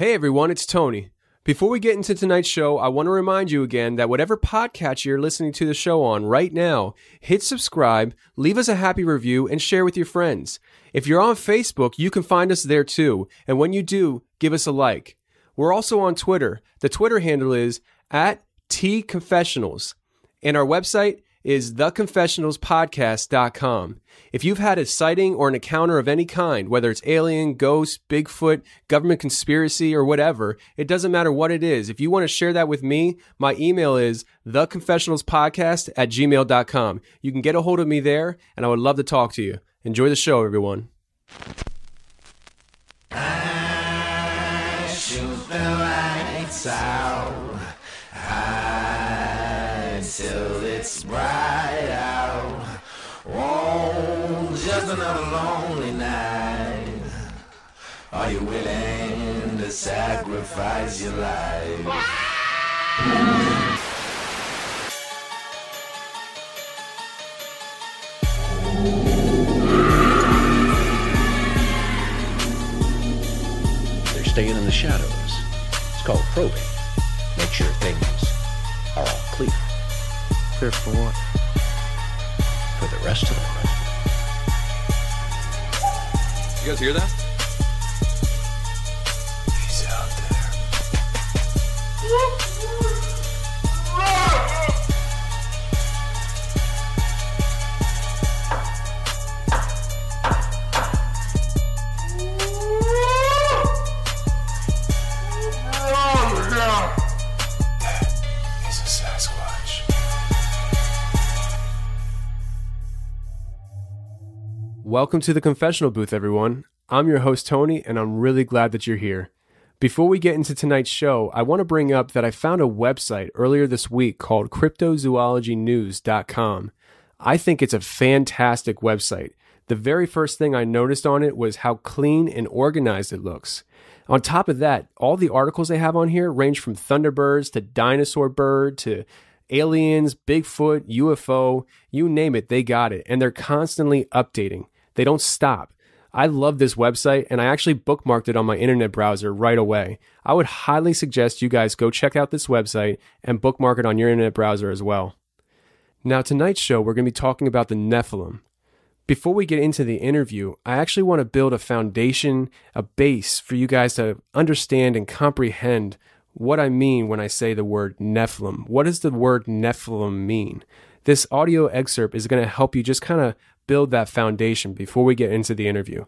Hey everyone, it's Tony. Before we get into tonight's show, I want to remind you again that whatever podcast you're listening to the show on right now, hit subscribe, leave us a happy review, and share with your friends. If you're on Facebook, you can find us there too. And when you do, give us a like. We're also on Twitter. The Twitter handle is at T Confessionals. And our website is theconfessionalspodcast.com. If you've had a sighting or an encounter of any kind, whether it's alien, ghost, Bigfoot, government conspiracy, or whatever, it doesn't matter what it is. If you want to share that with me, my email is theconfessionalspodcast at gmail.com. You can get a hold of me there, and I would love to talk to you. Enjoy the show, everyone. the lights bright out. Oh, just another lonely night. Are you willing to sacrifice your life? They're staying in the shadows. It's called probing. Make sure things are all clear Clear for what? for the rest of them. You guys hear that? He's out there. Welcome to the confessional booth, everyone. I'm your host, Tony, and I'm really glad that you're here. Before we get into tonight's show, I want to bring up that I found a website earlier this week called cryptozoologynews.com. I think it's a fantastic website. The very first thing I noticed on it was how clean and organized it looks. On top of that, all the articles they have on here range from Thunderbirds to Dinosaur Bird to aliens, Bigfoot, UFO, you name it, they got it. And they're constantly updating. They don't stop. I love this website and I actually bookmarked it on my internet browser right away. I would highly suggest you guys go check out this website and bookmark it on your internet browser as well. Now, tonight's show, we're going to be talking about the Nephilim. Before we get into the interview, I actually want to build a foundation, a base for you guys to understand and comprehend what I mean when I say the word Nephilim. What does the word Nephilim mean? This audio excerpt is going to help you just kind of build that foundation before we get into the interview.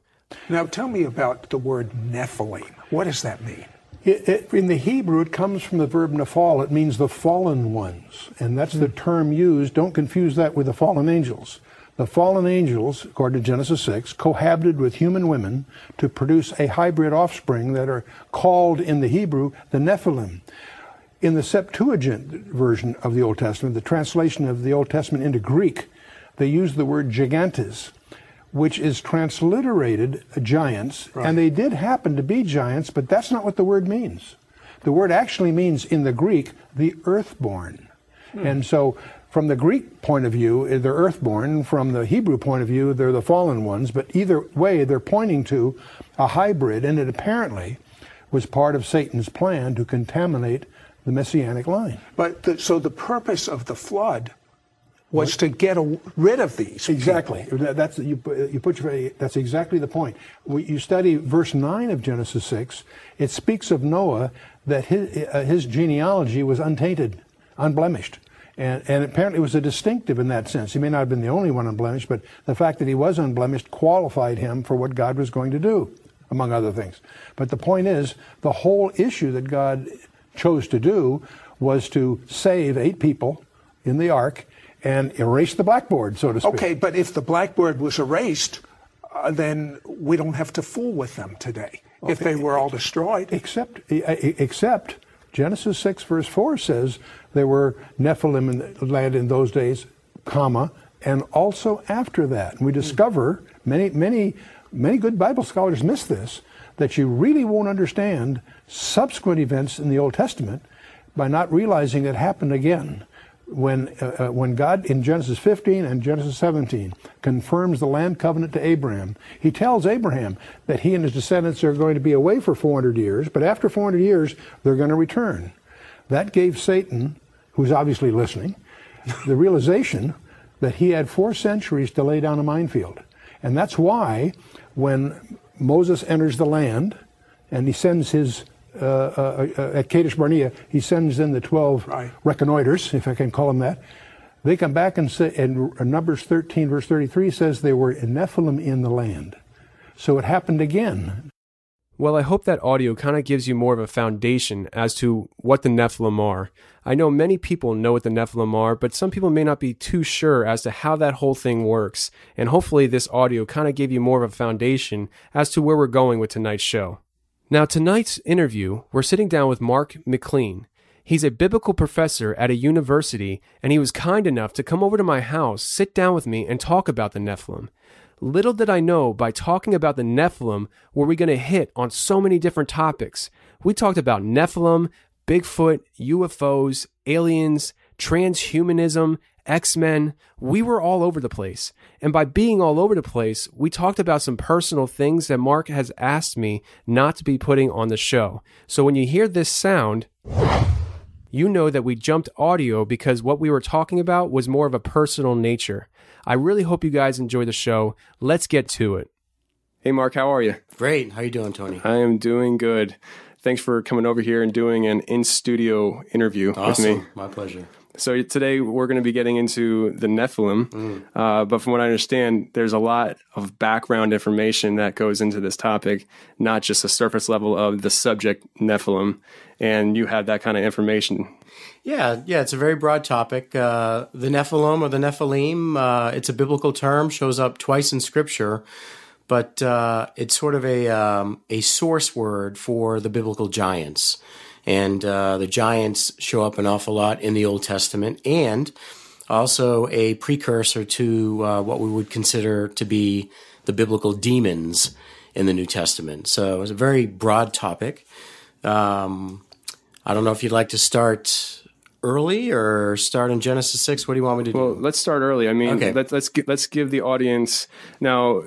Now tell me about the word Nephilim. What does that mean? It, it, in the Hebrew, it comes from the verb nafal. It means the fallen ones, and that's the hmm. term used. Don't confuse that with the fallen angels. The fallen angels, according to Genesis 6, cohabited with human women to produce a hybrid offspring that are called in the Hebrew the Nephilim. In the Septuagint version of the Old Testament, the translation of the Old Testament into Greek, they use the word gigantes, which is transliterated giants, and they did happen to be giants, but that's not what the word means. The word actually means in the Greek the earthborn. And so, from the Greek point of view, eh, they're earthborn. From the Hebrew point of view, they're the fallen ones. But either way, they're pointing to a hybrid, and it apparently was part of Satan's plan to contaminate the messianic line. But the, so the purpose of the flood was to get a, rid of these. Exactly. people. That's you. You put your. That's exactly the point. You study verse nine of Genesis six, it speaks of Noah that his uh, his genealogy was untainted, unblemished, and and apparently it was a distinctive in that sense. He may not have been the only one unblemished, but the fact that he was unblemished qualified him for what God was going to do, among other things. But the point is, the whole issue that God chose to do was to save eight people in the ark and erase the blackboard, so to speak. Okay, but if the blackboard was erased, uh, then we don't have to fool with them today. if they were all destroyed. Except, except Genesis 6 verse 4 says there were Nephilim in the land in those days, comma, and also after that. And we discover many, many, many good Bible scholars miss this, that you really won't understand subsequent events in the Old Testament by not realizing it happened again. When, uh, uh, when God in Genesis 15 and Genesis 17 confirms the land covenant to Abraham, he tells Abraham that he and his descendants are going to be away for 400 years, but after 400 years, they're going to return. That gave Satan, who's obviously listening, the realization that he had four centuries to lay down a minefield. And that's why when Moses enters the land and he sends his uh, uh, uh, at Kadesh Barnea, he sends in the 12 Right. reconnoiters, if I can call them that. They come back and say, and Numbers 13, verse 33 says they were Nephilim in the land. So it happened again. Well, I hope that audio kind of gives you more of a foundation as to what the Nephilim are. I know many people know what the Nephilim are, but some people may not be too sure as to how that whole thing works. And hopefully, this audio kind of gave you more of a foundation as to where we're going with tonight's show. Now, tonight's interview, we're sitting down with Mark MacLean. He's a biblical professor at a university, and he was kind enough to come over to my house, sit down with me, and talk about the Nephilim. Little did I know by talking about the Nephilim were we going to hit on so many different topics. We talked about Nephilim, Bigfoot, UFOs, aliens, transhumanism, X Men. We were all over the place. And by being all over the place, we talked about some personal things that Mark has asked me not to be putting on the show. So when you hear this sound, you know that we jumped audio because what we were talking about was more of a personal nature. I really hope you guys enjoy the show. Let's get to it. Hey, Mark, how are you? Great. How you doing, Tony? I am doing good. Thanks for coming over here and doing an in studio interview with me. My pleasure. So today we're going to be getting into the Nephilim, uh, but from what I understand, there's a lot of background information that goes into this topic, not just the surface level of the subject Nephilim. And you have that kind of information. Yeah, yeah. It's a very broad topic. Uh, the Nephilim or the Nephilim. Uh, it's a biblical term. Shows up twice in Scripture, but uh, it's sort of a um, a source word for the biblical giants. And uh, the giants show up an awful lot in the Old Testament, and also a precursor to uh, what we would consider to be the biblical demons in the New Testament. So it's a very broad topic. Um, I don't know if you'd like to start early or start in Genesis six. What do you want me to do? Well, let's start early. I mean, Okay. let, let's let's give the audience now.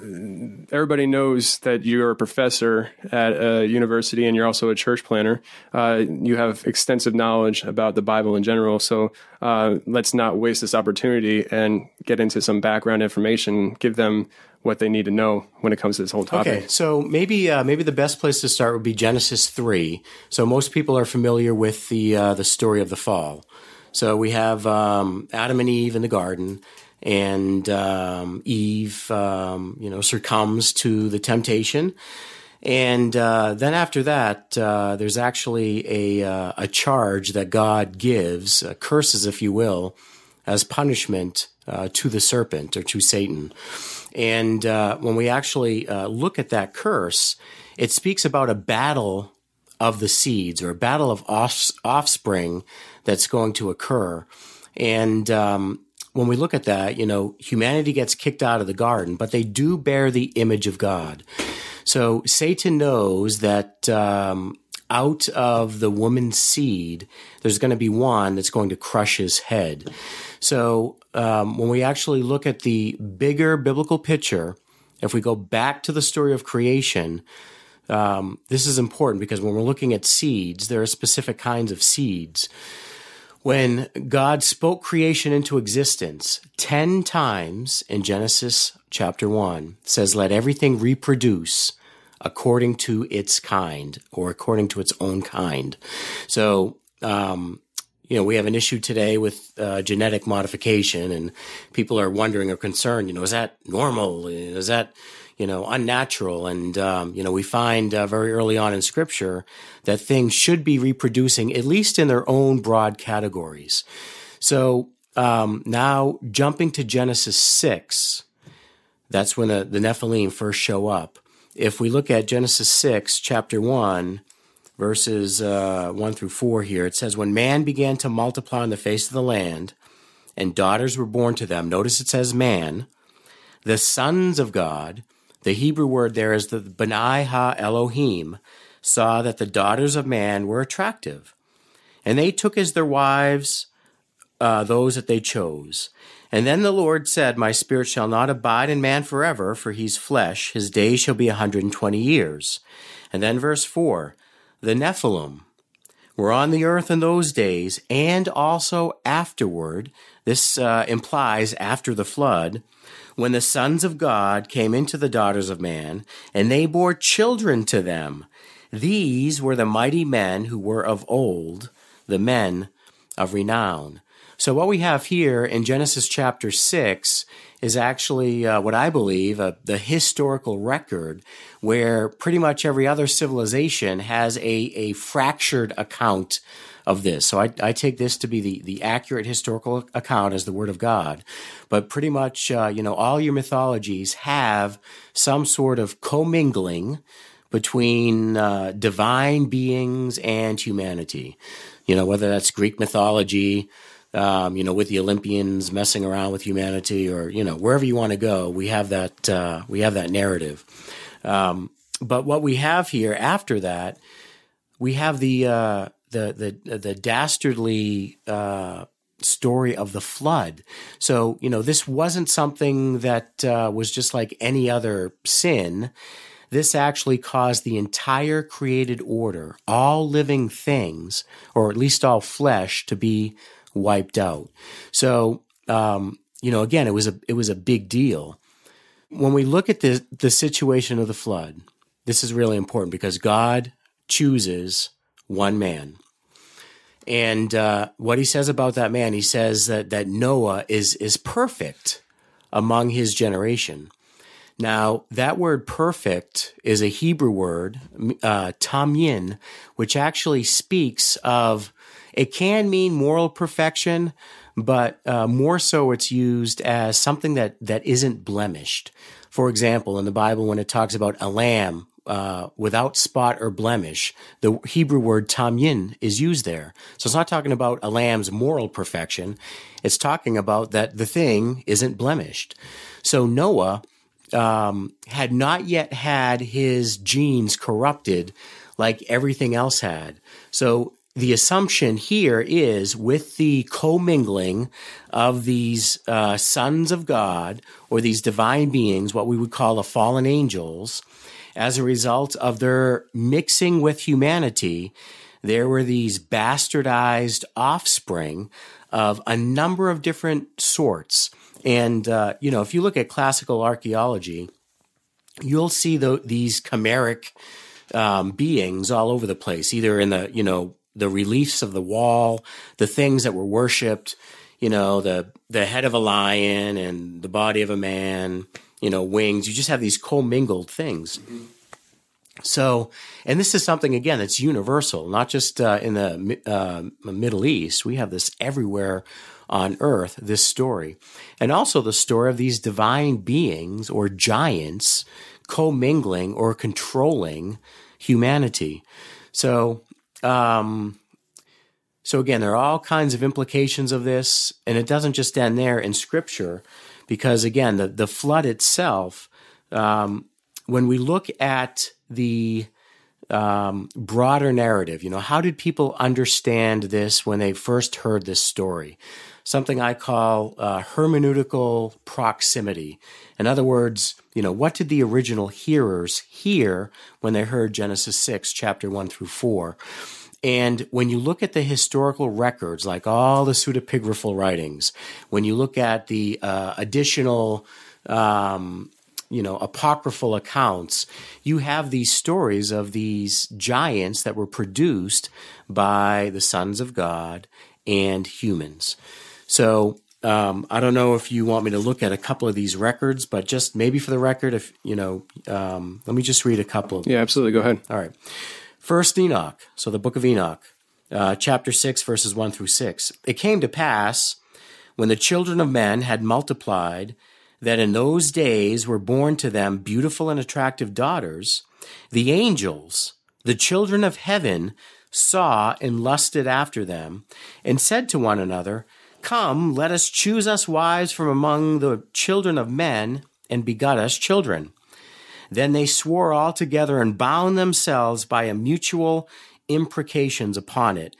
Everybody knows that you're a professor at a university and you're also a church planner. Uh, you have extensive knowledge about the Bible in general. So uh, let's not waste this opportunity and get into some background information. Give them what they need to know when it comes to this whole topic. Okay, so maybe uh, maybe the best place to start would be Genesis three. So most people are familiar with the uh, the story of the fall. So we have um, Adam and Eve in the garden, and um, Eve, um, you know, succumbs to the temptation. And uh, then after that, uh, there's actually a uh, a charge that God gives, uh, curses, if you will, as punishment uh, to the serpent or to Satan. And uh, when we actually uh, look at that curse, it speaks about a battle of the seeds or a battle of off- offspring that's going to occur. And um, when we look at that, you know, humanity gets kicked out of the garden, but they do bear the image of God. So Satan knows that um, out of the woman's seed, there's going to be one that's going to crush his head. So um, when we actually look at the bigger biblical picture, if we go back to the story of creation, um, this is important because when we're looking at seeds, there are specific kinds of seeds. When God spoke creation into existence 10 times in Genesis chapter 1, says, Let everything reproduce according to its kind or according to its own kind. So, um, you know, we have an issue today with uh, genetic modification, and people are wondering or concerned. You know, is that normal? Is that you know unnatural? And um, you know, we find uh, very early on in Scripture that things should be reproducing at least in their own broad categories. So um, now, jumping to Genesis six, that's when the, the Nephilim first show up. if we look at Genesis 6, chapter 1, verses uh, 1 through 4 here, it says, When man began to multiply on the face of the land, and daughters were born to them, notice it says man, the sons of God, the Hebrew word there is the Benai Ha Elohim, saw that the daughters of man were attractive. And they took as their wives uh, those that they chose. And then the Lord said, My spirit shall not abide in man forever, for he's flesh. His days shall be a 120 years. And then verse 4 The Nephilim were on the earth in those days, and also afterward. This uh, implies after the flood, when the sons of God came into the daughters of man, and they bore children to them. These were the mighty men who were of old, the men of renown. So, what we have here in Genesis chapter 6 is actually uh, what I believe uh, the historical record where pretty much every other civilization has a, a fractured account of this. So I, I, take this to be the, the accurate historical account as the Word of God. But pretty much, uh, you know, all your mythologies have some sort of commingling between uh, divine beings and humanity. You know, whether that's Greek mythology, um, you know, with the Olympians messing around with humanity, or you know, wherever you want to go, we have that uh, we have that narrative. Um, but what we have here after that, we have the uh, the the the dastardly uh, story of the flood. So you know, this wasn't something that uh, was just like any other sin. This actually caused the entire created order, all living things, or at least all flesh, to be wiped out. So, um, you know, again, it was a it was a big deal. When we look at the the situation of the flood, this is really important because God chooses one man. And uh, what he says about that man, he says that that Noah is is perfect among his generation. Now, that word perfect is a Hebrew word, uh, tamyin, which actually speaks of it can mean moral perfection, but uh, more so it's used as something that, that isn't blemished. For example, in the Bible, when it talks about a lamb uh, without spot or blemish, the Hebrew word tamyin is used there. So it's not talking about a lamb's moral perfection. It's talking about that the thing isn't blemished. So Noah um, had not yet had his genes corrupted like everything else had. So the assumption here is with the commingling of these uh, sons of God or these divine beings, what we would call the fallen angels, as a result of their mixing with humanity, there were these bastardized offspring of a number of different sorts. And, uh, you know, if you look at classical archaeology, you'll see the, these chimeric um, beings all over the place, either in the, you know, the reliefs of the wall, the things that were worshipped, you know, the the head of a lion and the body of a man, you know, wings. You just have these commingled things. Mm-hmm. So, and this is something again that's universal, not just uh, in the uh, Middle East. We have this everywhere on Earth. This story, and also the story of these divine beings or giants commingling or controlling humanity. So, um, so again, there are all kinds of implications of this, and it doesn't just end there in Scripture, because again, the the flood itself. Um, when we look at the um, broader narrative, you know, how did people understand this when they first heard this story? Something I call uh, hermeneutical proximity. In other words, you know, what did the original hearers hear when they heard Genesis 6, chapter 1 through 4? And when you look at the historical records, like all the pseudepigraphal writings, when you look at the uh, additional, um, you know, apocryphal accounts, you have these stories of these giants that were produced by the sons of God and humans. So um, I don't know if you want me to look at a couple of these records, but just maybe for the record, if you know, um, let me just read a couple. Of Yeah, absolutely. Go ahead. All right. First Enoch, so the book of Enoch, uh, chapter 6, verses 1 through 6. It came to pass when the children of men had multiplied that in those days were born to them beautiful and attractive daughters, the angels, the children of heaven, saw and lusted after them, and said to one another, Come, let us choose us wives from among the children of men, and begot us children. Then they swore all together and bound themselves by a mutual imprecations upon it.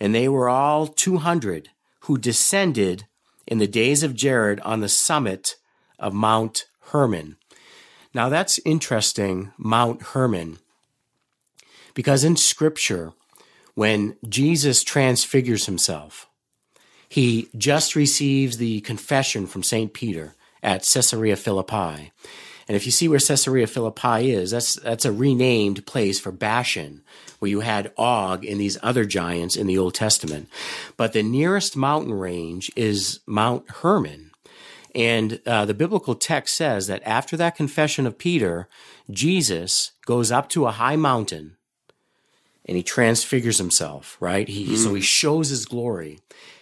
And they were all two hundred who descended in the days of Jared on the summit of Mount Hermon. Now that's interesting, Mount Hermon, because in Scripture, when Jesus transfigures himself, he just receives the confession from St. Peter at Caesarea Philippi. And if you see where Caesarea Philippi is, that's that's a renamed place for Bashan, where you had Og and these other giants in the Old Testament. But the nearest mountain range is Mount Hermon. And uh, the biblical text says that after that confession of Peter, Jesus goes up to a high mountain and he transfigures himself, right? He, mm. So he shows his glory.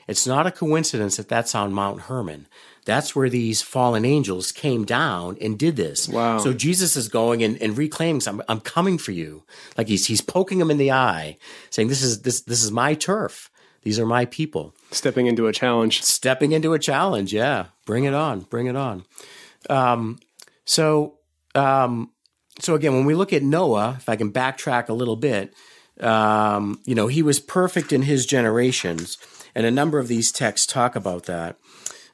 It's not a coincidence that that's on Mount Hermon. That's where these fallen angels came down and did this. Wow. So Jesus is going and, and reclaiming, I'm, I'm coming for you. Like he's, he's poking them in the eye, saying, this is, this, this is my turf. These are my people. Stepping into a challenge. Stepping into a challenge. Yeah. Bring it on. Bring it on. Um, so, um, so again, when we look at Noah, if I can backtrack a little bit, um, you know, he was perfect in his generations. And a number of these texts talk about that.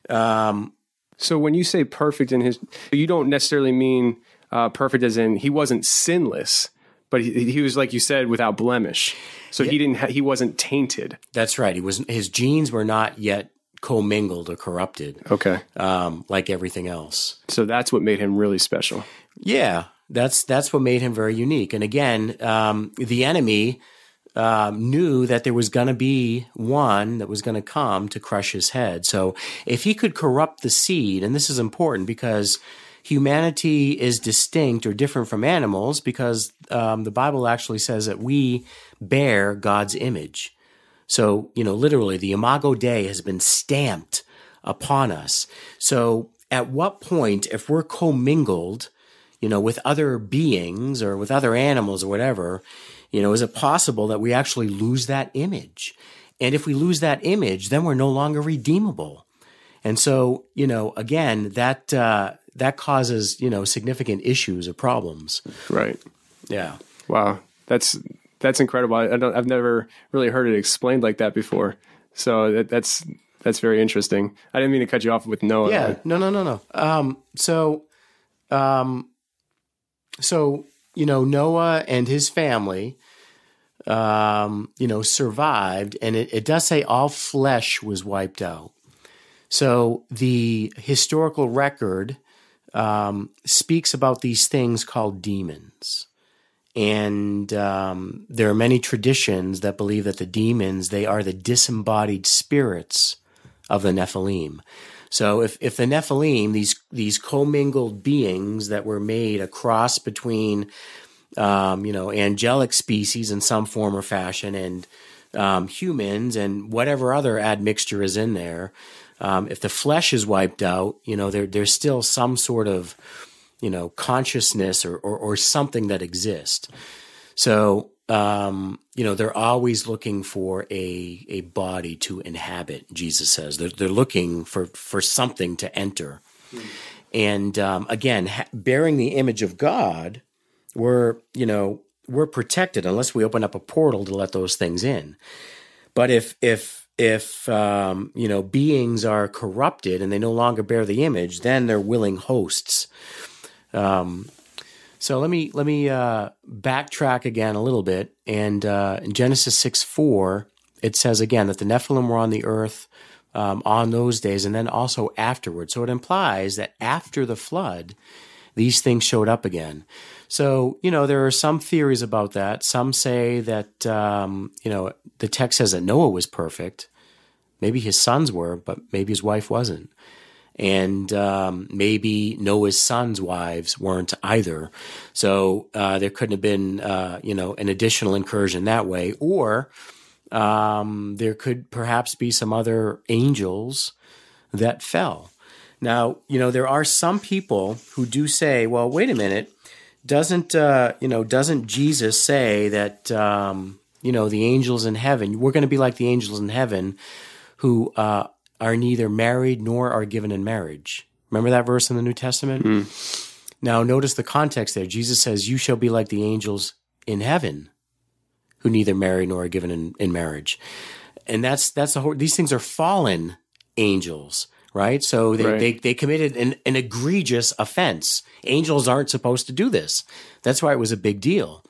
Um, so when you say perfect in his, you don't necessarily mean uh, perfect as in he wasn't sinless, but he, he was like you said without blemish. So yeah. he didn't. Ha- he wasn't tainted. That's right. He was. His genes were not yet commingled or corrupted. Okay. Um, like everything else. So that's what made him really special. Yeah, that's that's what made him very unique. And again, um, the enemy um, knew that there was going to be one that was going to come to crush his head. So if he could corrupt the seed, and this is important because humanity is distinct or different from animals because um, the Bible actually says that we bear God's image. So, you know, literally the Imago Dei has been stamped upon us. So at what point, if we're commingled, you know, with other beings or with other animals or whatever, you know, is it possible that we actually lose that image? And if we lose that image, then we're no longer redeemable. And so, you know, again, that uh, that causes you know significant issues or problems. Right. Yeah. Wow. That's that's incredible. I, I have never really heard it explained like that before. So that, that's that's very interesting. I didn't mean to cut you off with Noah. Yeah. No. No. No. No. Um, so, um, so you know, Noah and his family um, you know, survived, and it, it does say all flesh was wiped out. So the historical record um, speaks about these things called demons. And um, there are many traditions that believe that the demons, they are the disembodied spirits of the Nephilim. So if, if the Nephilim, these, these commingled beings that were made a cross between um, you know, angelic species in some form or fashion, and um, humans, and whatever other admixture is in there. Um, if the flesh is wiped out, you know, there, there's still some sort of, you know, consciousness or, or, or something that exists. So, um, you know, they're always looking for a, a body to inhabit, Jesus says. They're, they're looking for, for something to enter. Mm. And um, again, ha- bearing the image of God we're, you know, we're protected unless we open up a portal to let those things in. But if if if um, you know beings are corrupted and they no longer bear the image, then they're willing hosts. Um, so let me let me uh, backtrack again a little bit. And uh, in Genesis six four, it says again that the Nephilim were on the earth um, on those days, and then also afterwards. So it implies that after the flood, these things showed up again. So, you know, there are some theories about that. Some say that, um, you know, the text says that Noah was perfect. Maybe his sons were, but maybe his wife wasn't. And um, maybe Noah's sons' wives weren't either. So uh, there couldn't have been, uh, you know, an additional incursion that way. Or um, there could perhaps be some other angels that fell. Now, you know, there are some people who do say, well, wait a minute, doesn't, uh, you know, doesn't Jesus say that, um, you know, the angels in heaven, we're going to be like the angels in heaven who uh, are neither married nor are given in marriage. Remember that verse in the New Testament? Now, notice the context there. Jesus says, You shall be like the angels in heaven who neither marry nor are given in, in marriage. And that's, that's the whole, these things are fallen angels, right? So they, Right. they, they committed an, an egregious offense. Angels aren't supposed to do this. That's why it was a big deal.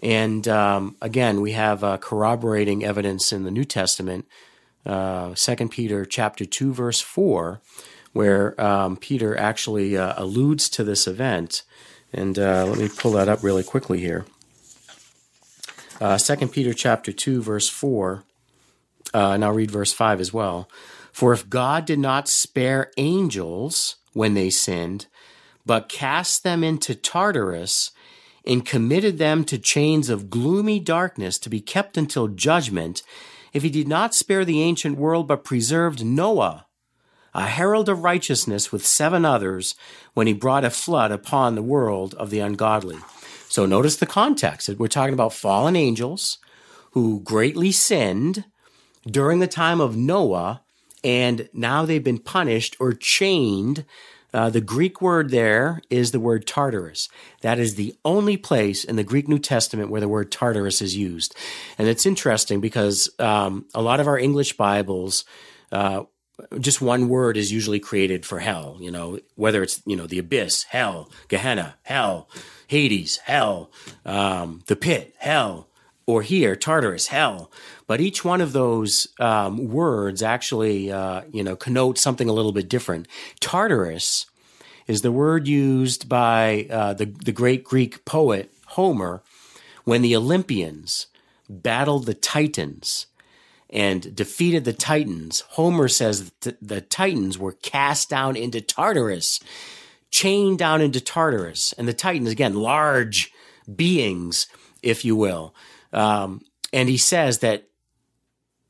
And um, again, we have uh, corroborating evidence in the New Testament, uh, Peter chapter 2, verse 4, where um, Peter actually uh, alludes to this event. And uh, let me pull that up really quickly here. Uh, 2 Peter chapter 2, verse 4, uh, and I'll read verse 5 as well. For if God did not spare angels when they sinned, but cast them into Tartarus, and committed them to chains of gloomy darkness to be kept until judgment, if he did not spare the ancient world, but preserved Noah, a herald of righteousness with seven others, when he brought a flood upon the world of the ungodly. So notice the context. We're talking about fallen angels who greatly sinned during the time of Noah, and now they've been punished or chained. Uh, the Greek word there is the word Tartarus. That is the only place in the Greek New Testament where the word Tartarus is used. And it's interesting because um, a lot of our English Bibles, uh, just one word is usually created for hell, you know, whether it's, you know, the abyss, hell, Gehenna, hell, Hades, hell, um, the pit, hell, or here, Tartarus, hell. But each one of those um, words actually, uh, you know, connotes something a little bit different. Tartarus is the word used by uh, the, the great Greek poet Homer when the Olympians battled the Titans and defeated the Titans. Homer says the Titans were cast down into Tartarus, chained down into Tartarus. And the Titans, again, large beings, if you will. Um, and he says that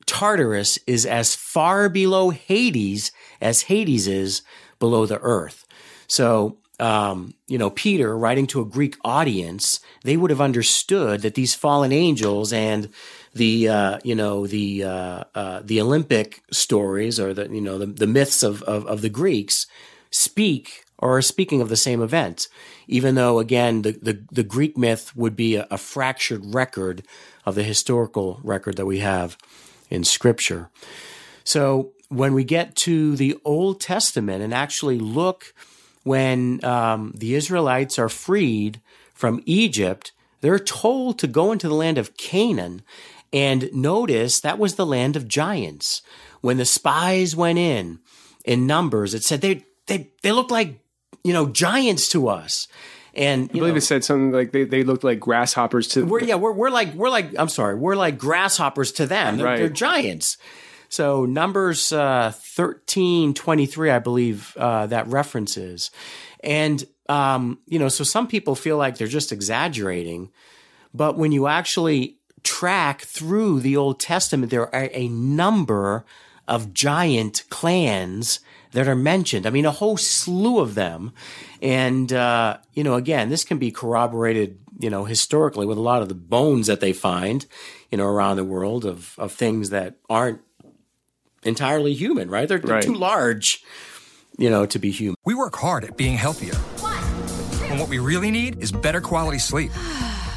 Tartarus is as far below Hades as Hades is below the earth. So, um, you know, Peter writing to a Greek audience, they would have understood that these fallen angels and the, uh, you know, the, uh, uh, the Olympic stories or the, you know, the, the myths of, of, of the Greeks speak or are speaking of the same event, even though, again, the, the, the Greek myth would be a, a fractured record of the historical record that we have in Scripture. So when we get to the Old Testament and actually look when um, the Israelites are freed from Egypt, they're told to go into the land of Canaan. And notice that was the land of giants. When the spies went in in numbers, it said they they they look like you know giants to us. And I believe know, it said something like they, they looked like grasshoppers to we're yeah we're we're like we're like I'm sorry we're like grasshoppers to them. They're, Right. they're giants. So Numbers uh, thirteen twenty three, I believe uh, that references, and um, you know, so some people feel like they're just exaggerating, but when you actually track through the Old Testament, there are a number of giant clans that are mentioned. I mean, a whole slew of them. And, uh, you know, again, this can be corroborated, you know, historically with a lot of the bones that they find, you know, around the world of, of things that aren't entirely human, right? They're, they're Right. too large, you know, to be human. We work hard at being healthier. And what we really need is better quality sleep.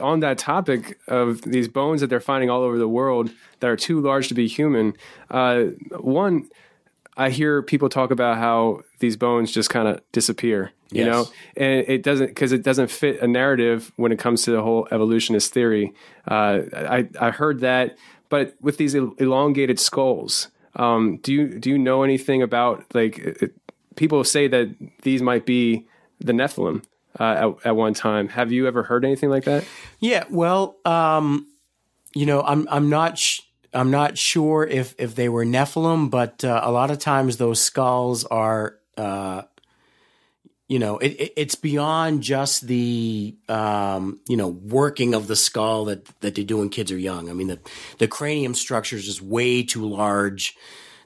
On that topic of these bones that they're finding all over the world that are too large to be human, uh, one, I hear people talk about how these bones just kind of disappear, you Yes. know, and it doesn't because it doesn't fit a narrative when it comes to the whole evolutionist theory. Uh, I I heard that, but with these elongated skulls, um, do you do you know anything about like it, people say that these might be the Nephilim? Uh, at, at one time. Have you ever heard anything like that? Yeah, well, um, you know, I'm I'm not sh- I'm not sure if if they were Nephilim, but uh, a lot of times those skulls are. Uh, you know, it, it, it's beyond just the um, you know working of the skull that that they do when kids are young. I mean, the the cranium structure is just way too large.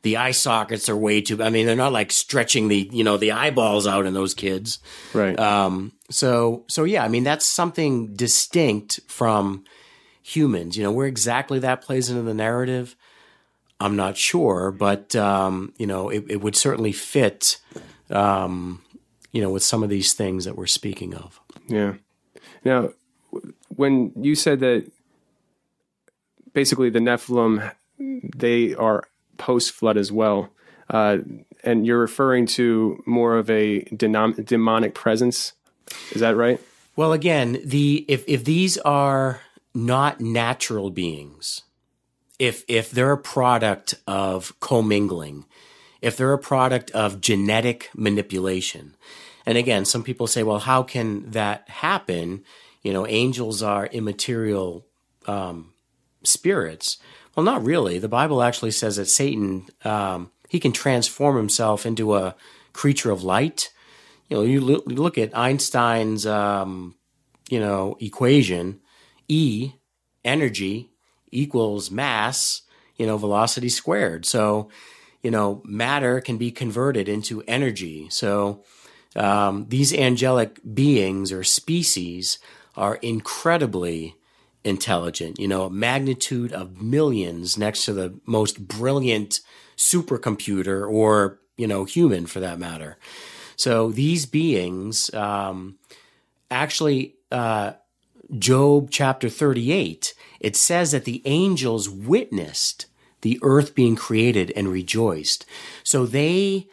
The eye sockets are way too. I mean, they're not like stretching the you know the eyeballs out in those kids. Right. Um, so so yeah, I mean that's something distinct from humans. You know, where exactly that plays into the narrative, I'm not sure, but um, you know, it, it would certainly fit. Um, you know, with some of these things that we're speaking of. Yeah. Now, when you said that basically the Nephilim, they are post flood as well, uh, and you're referring to more of a denom- demonic presence. Is that right? Well, again, the if if these are not natural beings, if if they're a product of commingling, if they're a product of genetic manipulation, and again, some people say, well, how can that happen? You know, angels are immaterial um, spirits. Well, not really. The Bible actually says that Satan um, he can transform himself into a creature of light. You know, you look, at Einstein's um, you know equation, E energy equals mass, you know, velocity squared. So, you know, matter can be converted into energy. So, um, these angelic beings or species are incredibly intelligent, you know, a magnitude of millions next to the most brilliant supercomputer or, you know, human for that matter. So these beings um, actually, uh, Job chapter 38, it says that the angels witnessed the earth being created and rejoiced. So they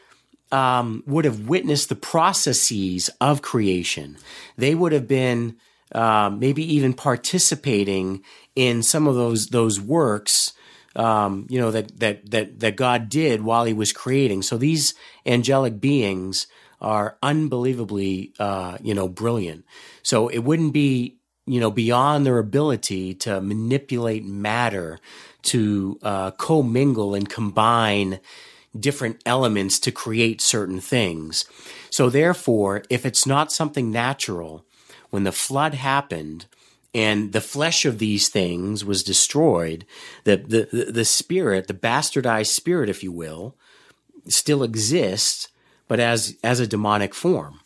um, would have witnessed the processes of creation. They would have been um, maybe even participating in some of those those works. Um, you know that that that that God did while He was creating. So these angelic beings are unbelievably, uh, you know, brilliant. So it wouldn't be, you know, beyond their ability to manipulate matter, to uh, commingle and combine different elements to create certain things. So therefore, if it's not something natural, when the flood happened and the flesh of these things was destroyed, the, the, the spirit, the bastardized spirit, if you will, still exists, but as, as a demonic form.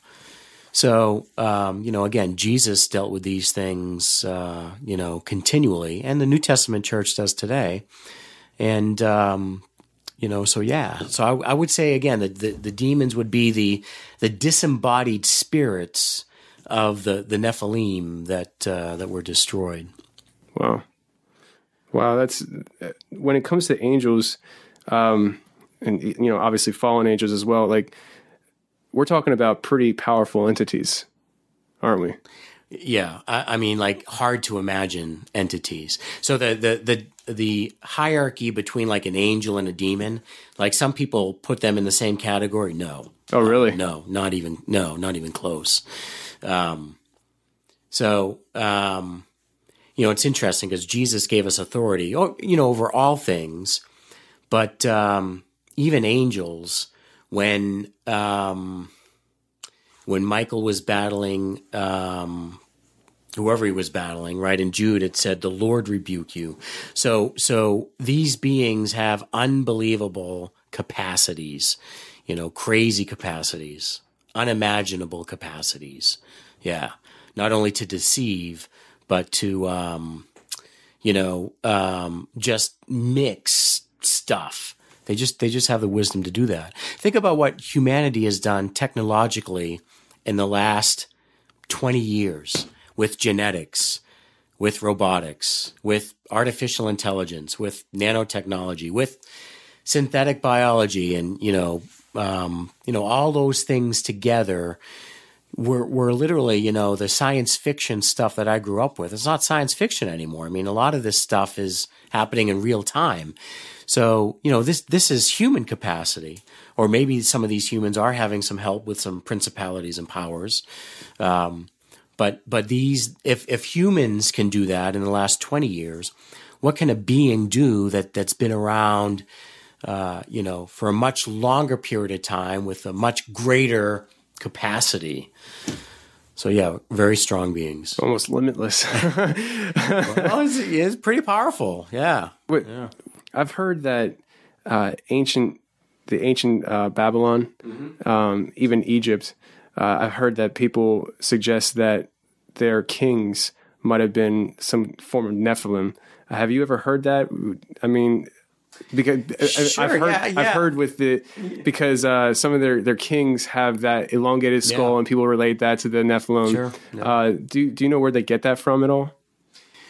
So, um, you know, again, Jesus dealt with these things, uh, you know, continually, and the New Testament church does today. And, um, you know, so yeah. So I, I would say again that the, the demons would be the the disembodied spirits of the the Nephilim that uh, that were destroyed. Wow, wow. That's when it comes to angels, um, and you know, obviously fallen angels as well. Like we're talking about pretty powerful entities, aren't we? Yeah, I, I, mean, like hard to imagine entities. So the the the the hierarchy between like an angel and a demon, like some people put them in the same category. No. Oh, really? Uh, no, not even. No, not even close. Um, so um, you know, it's interesting because Jesus gave us authority, you know, over all things, but um, even angels, when um, when Michael was battling um, whoever he was battling, right? In Jude, it said, "The Lord rebuke you." So, so these beings have unbelievable capacities, you know, crazy capacities, unimaginable capacities. Yeah, not only to deceive, but to, um, you know, um, just mix stuff. They just they just have the wisdom to do that. Think about what humanity has done technologically in the last twenty years with genetics, with robotics, with artificial intelligence, with nanotechnology, with synthetic biology, and you know, um, you know, all those things together were were literally, you know, the science fiction stuff that I grew up with. It's not science fiction anymore. I mean, a lot of this stuff is happening in real time. So, you know, this this is human capacity, or maybe some of these humans are having some help with some principalities and powers. Um, but but these, if if humans can do that in the last twenty years, what can a being do that that's been around, uh, you know, for a much longer period of time with a much greater capacity? So yeah, very strong beings. Almost limitless. well, it's, it's pretty powerful. Yeah. Wait, I've heard that uh, ancient, the ancient uh, Babylon, um, even Egypt, uh, I've heard that people suggest that their kings might have been some form of Nephilim. have you ever heard that? I mean, because I- Sure, I've heard, yeah, I've heard with the because uh, some of their, their kings have that elongated skull, Yeah. and people relate that to the Nephilim. Sure, yeah. Uh, do do you know where they get that from at all?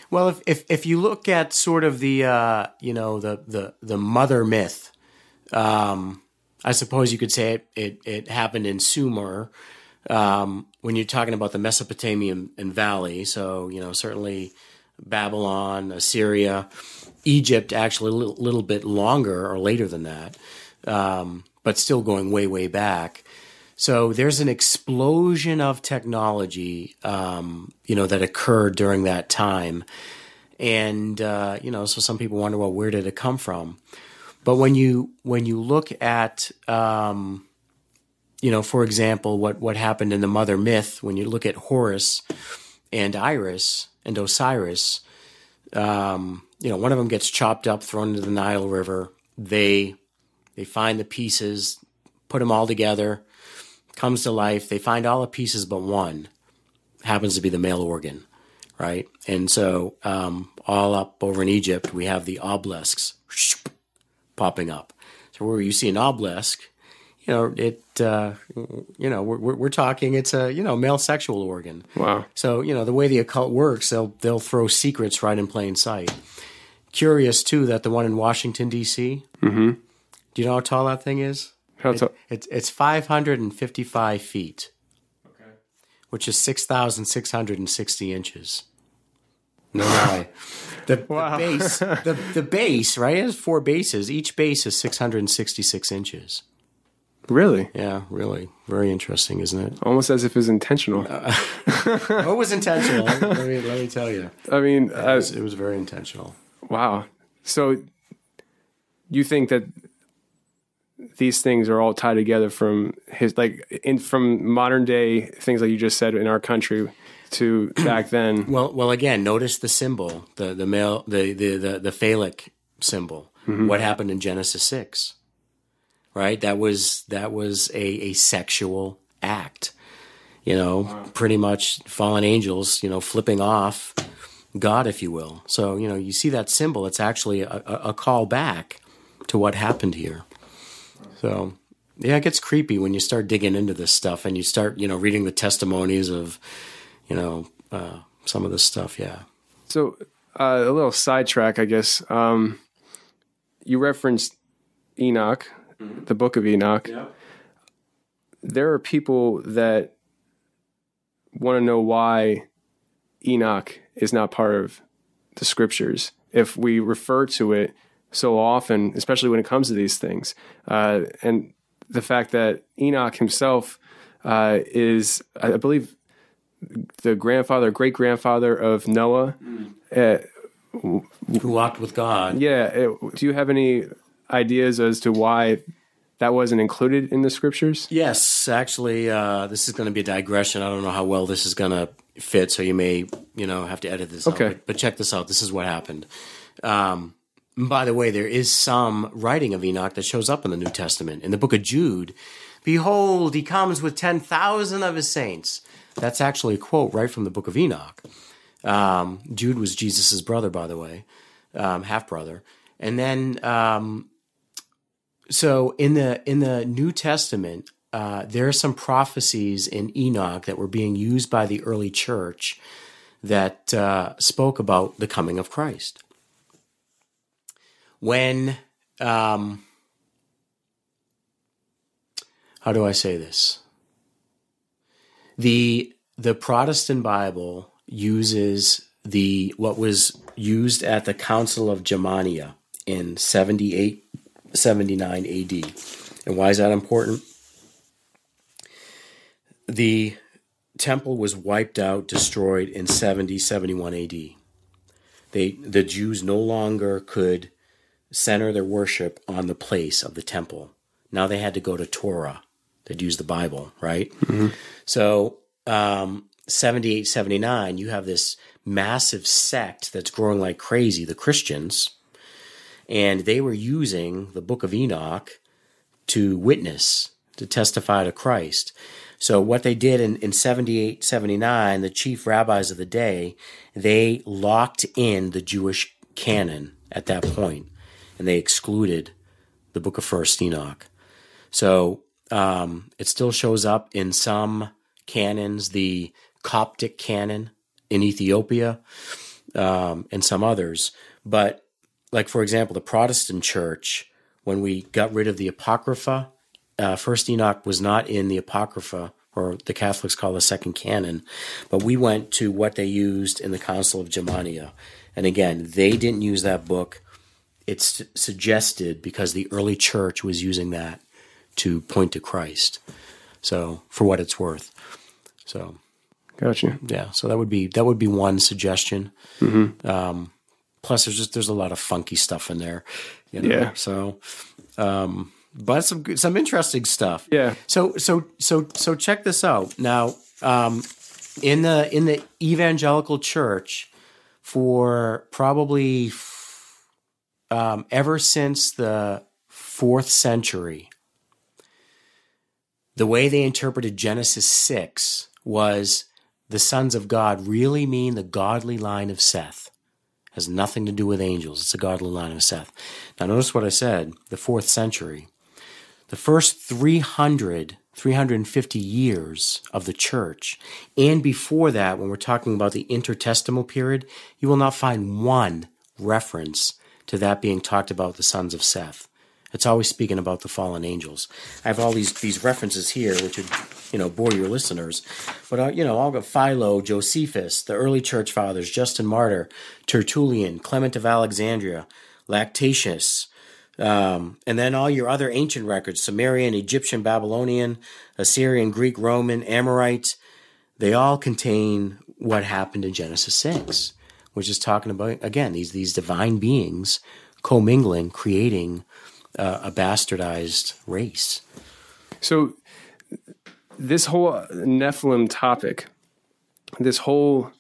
Well, if, if if you look at sort of the uh, you know the the the mother myth, um, I suppose you could say it it, it happened in Sumer um, when you're talking about the Mesopotamian and Valley. So you know certainly Babylon, Assyria, Egypt, actually a little, little bit longer or later than that, um, but still going way way back. So there's an explosion of technology, um, you know, that occurred during that time, and uh, you know, so some people wonder, well, where did it come from? But when you when you look at, um, you know, for example, what what happened in the mother myth, when you look at Horus and Isis and Osiris, um, you know, one of them gets chopped up, thrown into the Nile River. They they find the pieces, put them all together, comes to life. They find all the pieces but one happens to be the male organ, right? And so, um, all up over in Egypt, we have the obelisks popping up. So where you see an obelisk, you know, it, uh, you know, we're, we're, we're talking, it's a, you know, male sexual organ. Wow. So, you know, the way the occult works, they'll, they'll throw secrets right in plain sight. Curious too that the one in Washington D.C. Mm-hmm. Do you know how tall that thing is? How It- it's it's 555 feet, okay. which is 6,660 inches. No lie. The, the base, the, the base, right? It has four bases. Each base is 666 inches. Really? Yeah, really, very interesting, isn't it? Almost as if it was intentional. Oh, it was intentional. let, me, let me tell you, I mean, it uh, was, it was very intentional. Wow. So you think that these things are all tied together from his like in from modern day things like you just said in our country to back then. Well, well, again, notice the symbol, the the male, the the the, the phallic symbol. What happened in Genesis six? Right, that was that was a a sexual act. You know, pretty much fallen angels. You know, flipping off God, if you will. So you know, you see that symbol. It's actually a, a, a call back to what happened here. So yeah, it gets creepy when you start digging into this stuff and you start you know reading the testimonies of you know uh, some of this stuff. Yeah. So uh, a little sidetrack, I guess. Um, you referenced Enoch, the book of Enoch. There are people that want to know why Enoch is not part of the scriptures. If we refer to it so often, especially when it comes to these things, uh, and the fact that Enoch himself uh, is, I believe, the grandfather, great grandfather of Noah. Uh, Who walked with God? yeah, it, do you have any ideas as to why that wasn't included in the scriptures? Yes, actually, uh, this is going to be a digression. I don't know how well this is going to fit, so you may, you know, have to edit this. Okay. out. But, but check this out. This is what happened. Um, by the way, there is some writing of Enoch that shows up in the New Testament. In the book of Jude, behold, he comes with 10,000 of his saints. That's actually a quote right from the book of Enoch. Um, Jude was Jesus' brother, by the way, um, half brother. And then, um, so in the in the New Testament, uh, there are some prophecies in Enoch that were being used by the early church that uh, spoke about the coming of Christ. When, um, how do I say this? the The Protestant Bible uses the what was used at the Council of Jamnia in 78, 79 AD. And why is that important? The temple was wiped out, destroyed in 70, 71 AD. They, the Jews no longer could center their worship on the place of the temple. Now they had to go to Torah. They'd use the Bible, right? So, um, 78, 79, you have this massive sect that's growing like crazy, the Christians, and they were using the book of Enoch to witness, to testify to Christ. So what they did in, in 78, 79, the chief rabbis of the day, they locked in the Jewish canon at that point, and they excluded the book of First Enoch. So um, it still shows up in some canons, the Coptic canon in Ethiopia, um, and some others. But, like, for example, the Protestant church, when we got rid of the Apocrypha, uh, First Enoch was not in the Apocrypha, or the Catholics call the Second Canon, but we went to what they used in the Council of Jamnia. And again, they didn't use that book. It's suggested because the early church was using that to point to Christ. So, for what it's worth. So, Gotcha. yeah, so that would be that would be one suggestion. Um, plus, there's just there's a lot of funky stuff in there. You know? Yeah. So, um, but some some interesting stuff. Yeah. So so so so check this out now. Um, in the in the evangelical church, for probably um, ever since the fourth century, the way they interpreted Genesis 6 was the sons of God really mean the godly line of Seth. Has nothing to do with angels. It's a godly line of Seth. Now, notice what I said the fourth century. The first 300, 350 years of the church, and before that, when we're talking about the intertestamental period, you will not find one reference to that being talked about the sons of Seth. It's always speaking about the fallen angels. I have all these these references here, which would you know bore your listeners, but uh, you know I'll go Philo, Josephus, the early church fathers, Justin Martyr, Tertullian, Clement of Alexandria, Lactantius, um, and then all your other ancient records: Sumerian, Egyptian, Babylonian, Assyrian, Greek, Roman, Amorite. They all contain what happened in Genesis six, which is talking about again these these divine beings commingling, creating uh, a bastardized race. So this whole Nephilim topic, this whole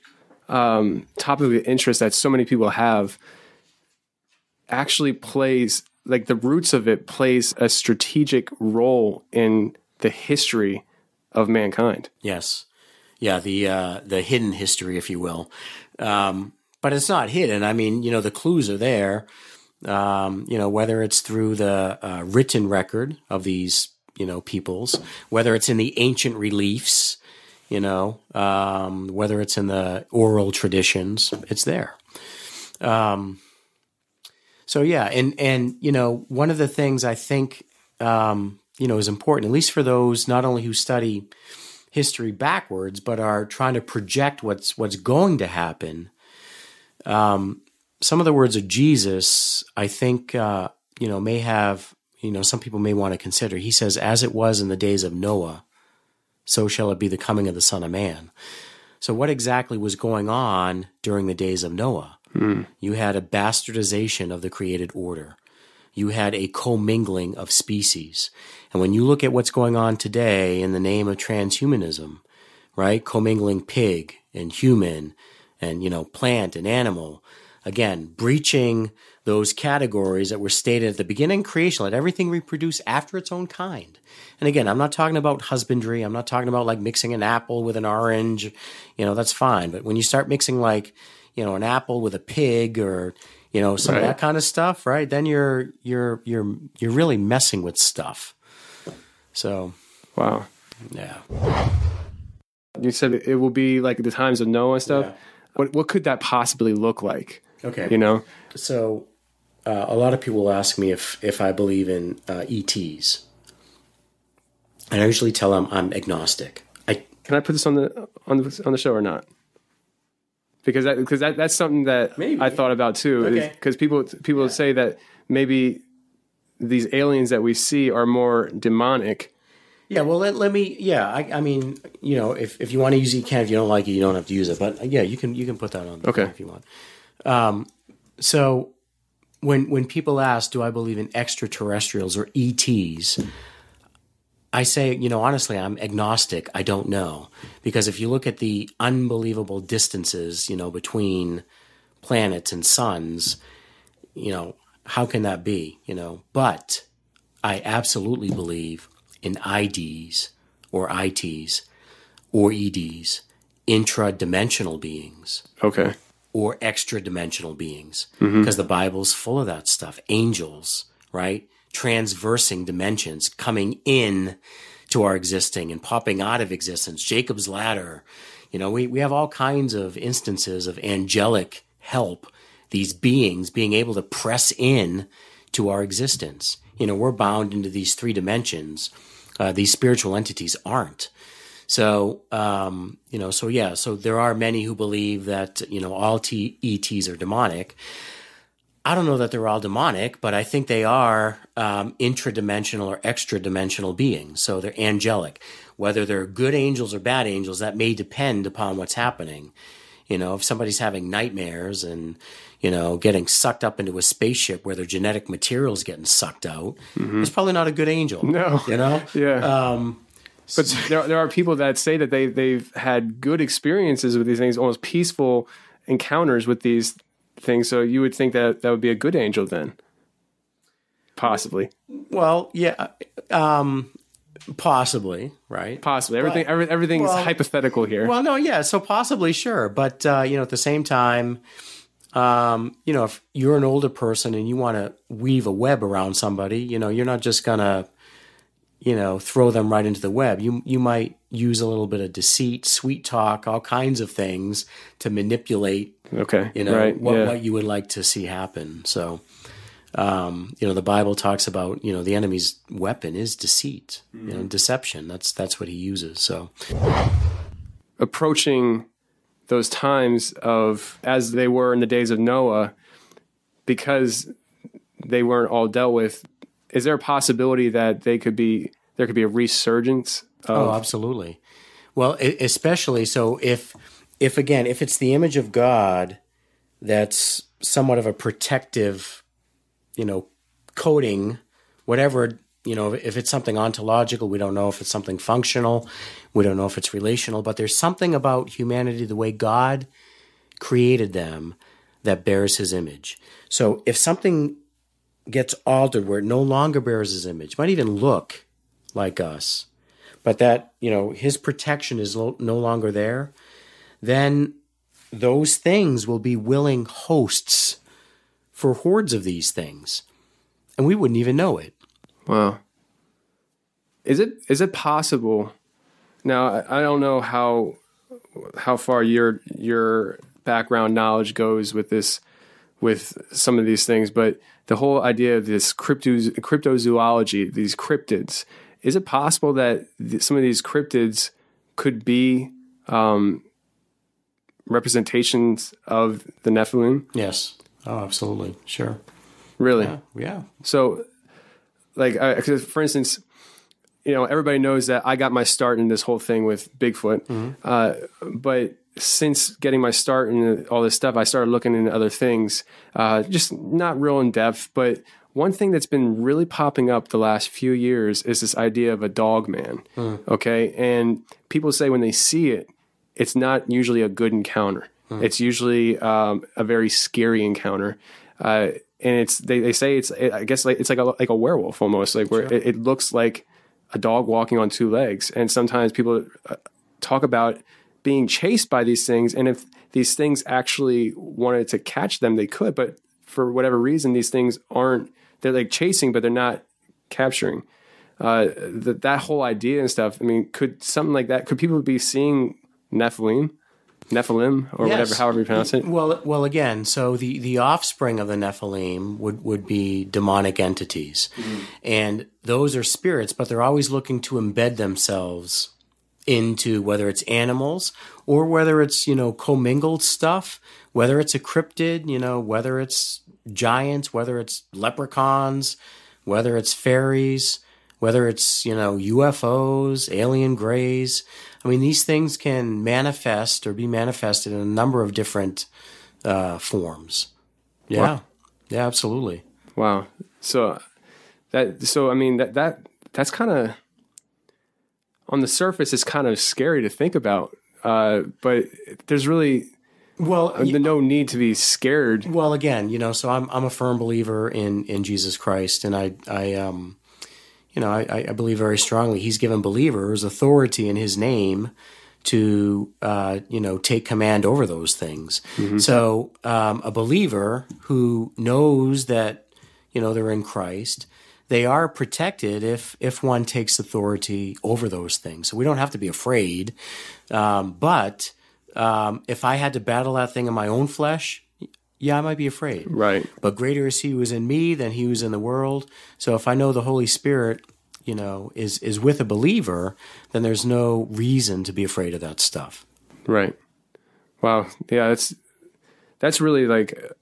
um, topic of interest that so many people have, actually plays like the roots of it plays a strategic role in the history of mankind. Yes, yeah, the uh, the hidden history, if you will, um, but it's not hidden. I mean, you know, the clues are there. Um, you know, whether it's through the uh, written record of these, you know, peoples, whether it's in the ancient reliefs, you know, um, whether it's in the oral traditions, it's there. Um, so yeah, and and you know, one of the things I think um, you know is important, at least for those not only who study history backwards, but are trying to project what's what's going to happen. Um, some of the words of Jesus, I think, uh, you know, may have, you know, some people may want to consider. He says, "As it was in the days of Noah, so shall it be the coming of the Son of Man." So, what exactly was going on during the days of Noah? You had a bastardization of the created order. You had a commingling of species. And when you look at what's going on today in the name of transhumanism, right? Commingling pig and human and, you know, plant and animal. Again, breaching those categories that were stated at the beginning creation. Let everything reproduce after its own kind. And again, I'm not talking about husbandry. I'm not talking about like mixing an apple with an orange. You know, that's fine. But when you start mixing like, you know, an apple with a pig or, you know, some of that kind of stuff, right? Then you're you're you're you're really messing with stuff. So Wow. yeah. You said it will be like the times of Noah and stuff. Yeah. What what could that possibly look like? Okay. You know? So, uh, a lot of people ask me if if I believe in uh, ETs, and I usually tell them I'm agnostic. I Can I put this on the on the on the show or not? Because that because that, that's something that Maybe. I thought about too. Okay. Because people people say that maybe these aliens that we see are more demonic. Yeah, well, let, let me. Yeah, I, I mean, you know, if, if you want to use it, you can. If you don't like it, you don't have to use it. But uh, yeah, you can you can put that on. Okay. if you want. Um, so when when people ask, do I believe in extraterrestrials or ETs? I say, you know, honestly, I'm agnostic. I don't know because if you look at the unbelievable distances, you know, between planets and suns, you know, how can that be? You know, but I absolutely believe in IDs or ITs or EDs, intra-dimensional beings Okay. Or extra dimensional beings because the Bible's full of that stuff. Angels, right? Transversing dimensions coming in to our existing and popping out of existence. Jacob's ladder. You know, we, we have all kinds of instances of angelic help, these beings being able to press in to our existence. You know, we're bound into these three dimensions. Uh, these spiritual entities aren't. So, um, you know, so yeah, so there are many who believe that, you know, all T- ETs are demonic. I don't know that they're all demonic, but I think they are um, intradimensional or extra dimensional beings. So they're angelic. Whether they're good angels or bad angels, that may depend upon what's happening. You know, if somebody's having nightmares and, you know, getting sucked up into a spaceship where their genetic material's getting sucked out, it's probably not a good angel. No. You know? Yeah. Um, But there, there are people that say that they they've had good experiences with these things, almost peaceful encounters with these things. So you would think that that would be a good angel then, possibly, Well, yeah, um, possibly, right? possibly. Everything every, everything's well- hypothetical here. Well, no, yeah, so possibly, sure, but uh, you know, at the same time, um, you know, if you're an older person and you want to weave a web around somebody, you know, you're not just gonna, you know, throw them right into the web. You you might use a little bit of deceit, sweet talk, all kinds of things to manipulate okay, you know right? what, yeah. what you would like to see happen so um, you know the bible talks about you know the enemy's weapon is deceit you know deception that's that's what he uses so approaching those times of as they were in the days of Noah, because they weren't all dealt with. Is there a possibility that they could be there could be a resurgence oh absolutely. Well especially so if if again if it's the image of god that's somewhat of a protective you know coating whatever you know if it's something ontological we don't know if it's something functional we don't know if it's relational but there's something about humanity the way god created them that bears his image. So if something gets altered where it no longer bears his image might even look like us but that you know his protection is no longer there then those things will be willing hosts for hordes of these things and we wouldn't even know it Wow. Is it is it possible? Now I, don't know how how far your your background knowledge goes with this with some of these things, but the whole idea of this crypto cryptozoology, these cryptids, is it possible that th- some of these cryptids could be um, representations of the Nephilim? yes. Oh absolutely. Sure. Really? yeah. Yeah. So, like, I, 'cause for instance, you know, everybody knows that I got my start in this whole thing with Bigfoot. Uh, but since getting my start in all this stuff, I started looking into other things, uh, just not real in depth. But one thing that's been really popping up the last few years is this idea of a dog man. Okay. And people say when they see it, it's not usually a good encounter. It's usually um, a very scary encounter. Uh, and it's they, they say it's it, I guess like it's like a like a werewolf almost like where it, it looks like a dog walking on two legs. And sometimes people uh, talk about being chased by these things, and if these things actually wanted to catch them, they could. But for whatever reason, these things aren't. They're like chasing, but they're not capturing. Uh, that that whole idea and stuff. I mean, could something like that? Could people be seeing Nephilim, Nephilim, or whatever, however you pronounce it? Well, well, again, so the the offspring of the Nephilim would would be demonic entities, and those are spirits, but they're always looking to embed themselves into whether it's animals or whether it's you know commingled stuff, whether it's a cryptid, you know, whether it's giants, whether it's leprechauns, whether it's fairies, whether it's, you know, UFOs, alien grays. I mean, these things can manifest or be manifested in a number of different uh, forms. Yeah. Wow. Yeah, absolutely. Wow. So that so I mean that that that's kind of on the surface it's kind of scary to think about. Uh, but there's really Well, uh, no need to be scared. Well, again, you know, so I'm I'm a firm believer in in Jesus Christ, and I I um, you know, I, I believe very strongly He's given believers authority in His name to uh, you know take command over those things. So um, a believer who knows that you know they're in Christ. They are protected if if one takes authority over those things. So we don't have to be afraid. Um, but um, if I had to battle that thing in my own flesh, yeah, I might be afraid. Right. But greater is He who is in me than He who is in the world. So if I know the Holy Spirit, you know, is is with a believer, then there's no reason to be afraid of that stuff. Right. Wow. Yeah, that's that's really like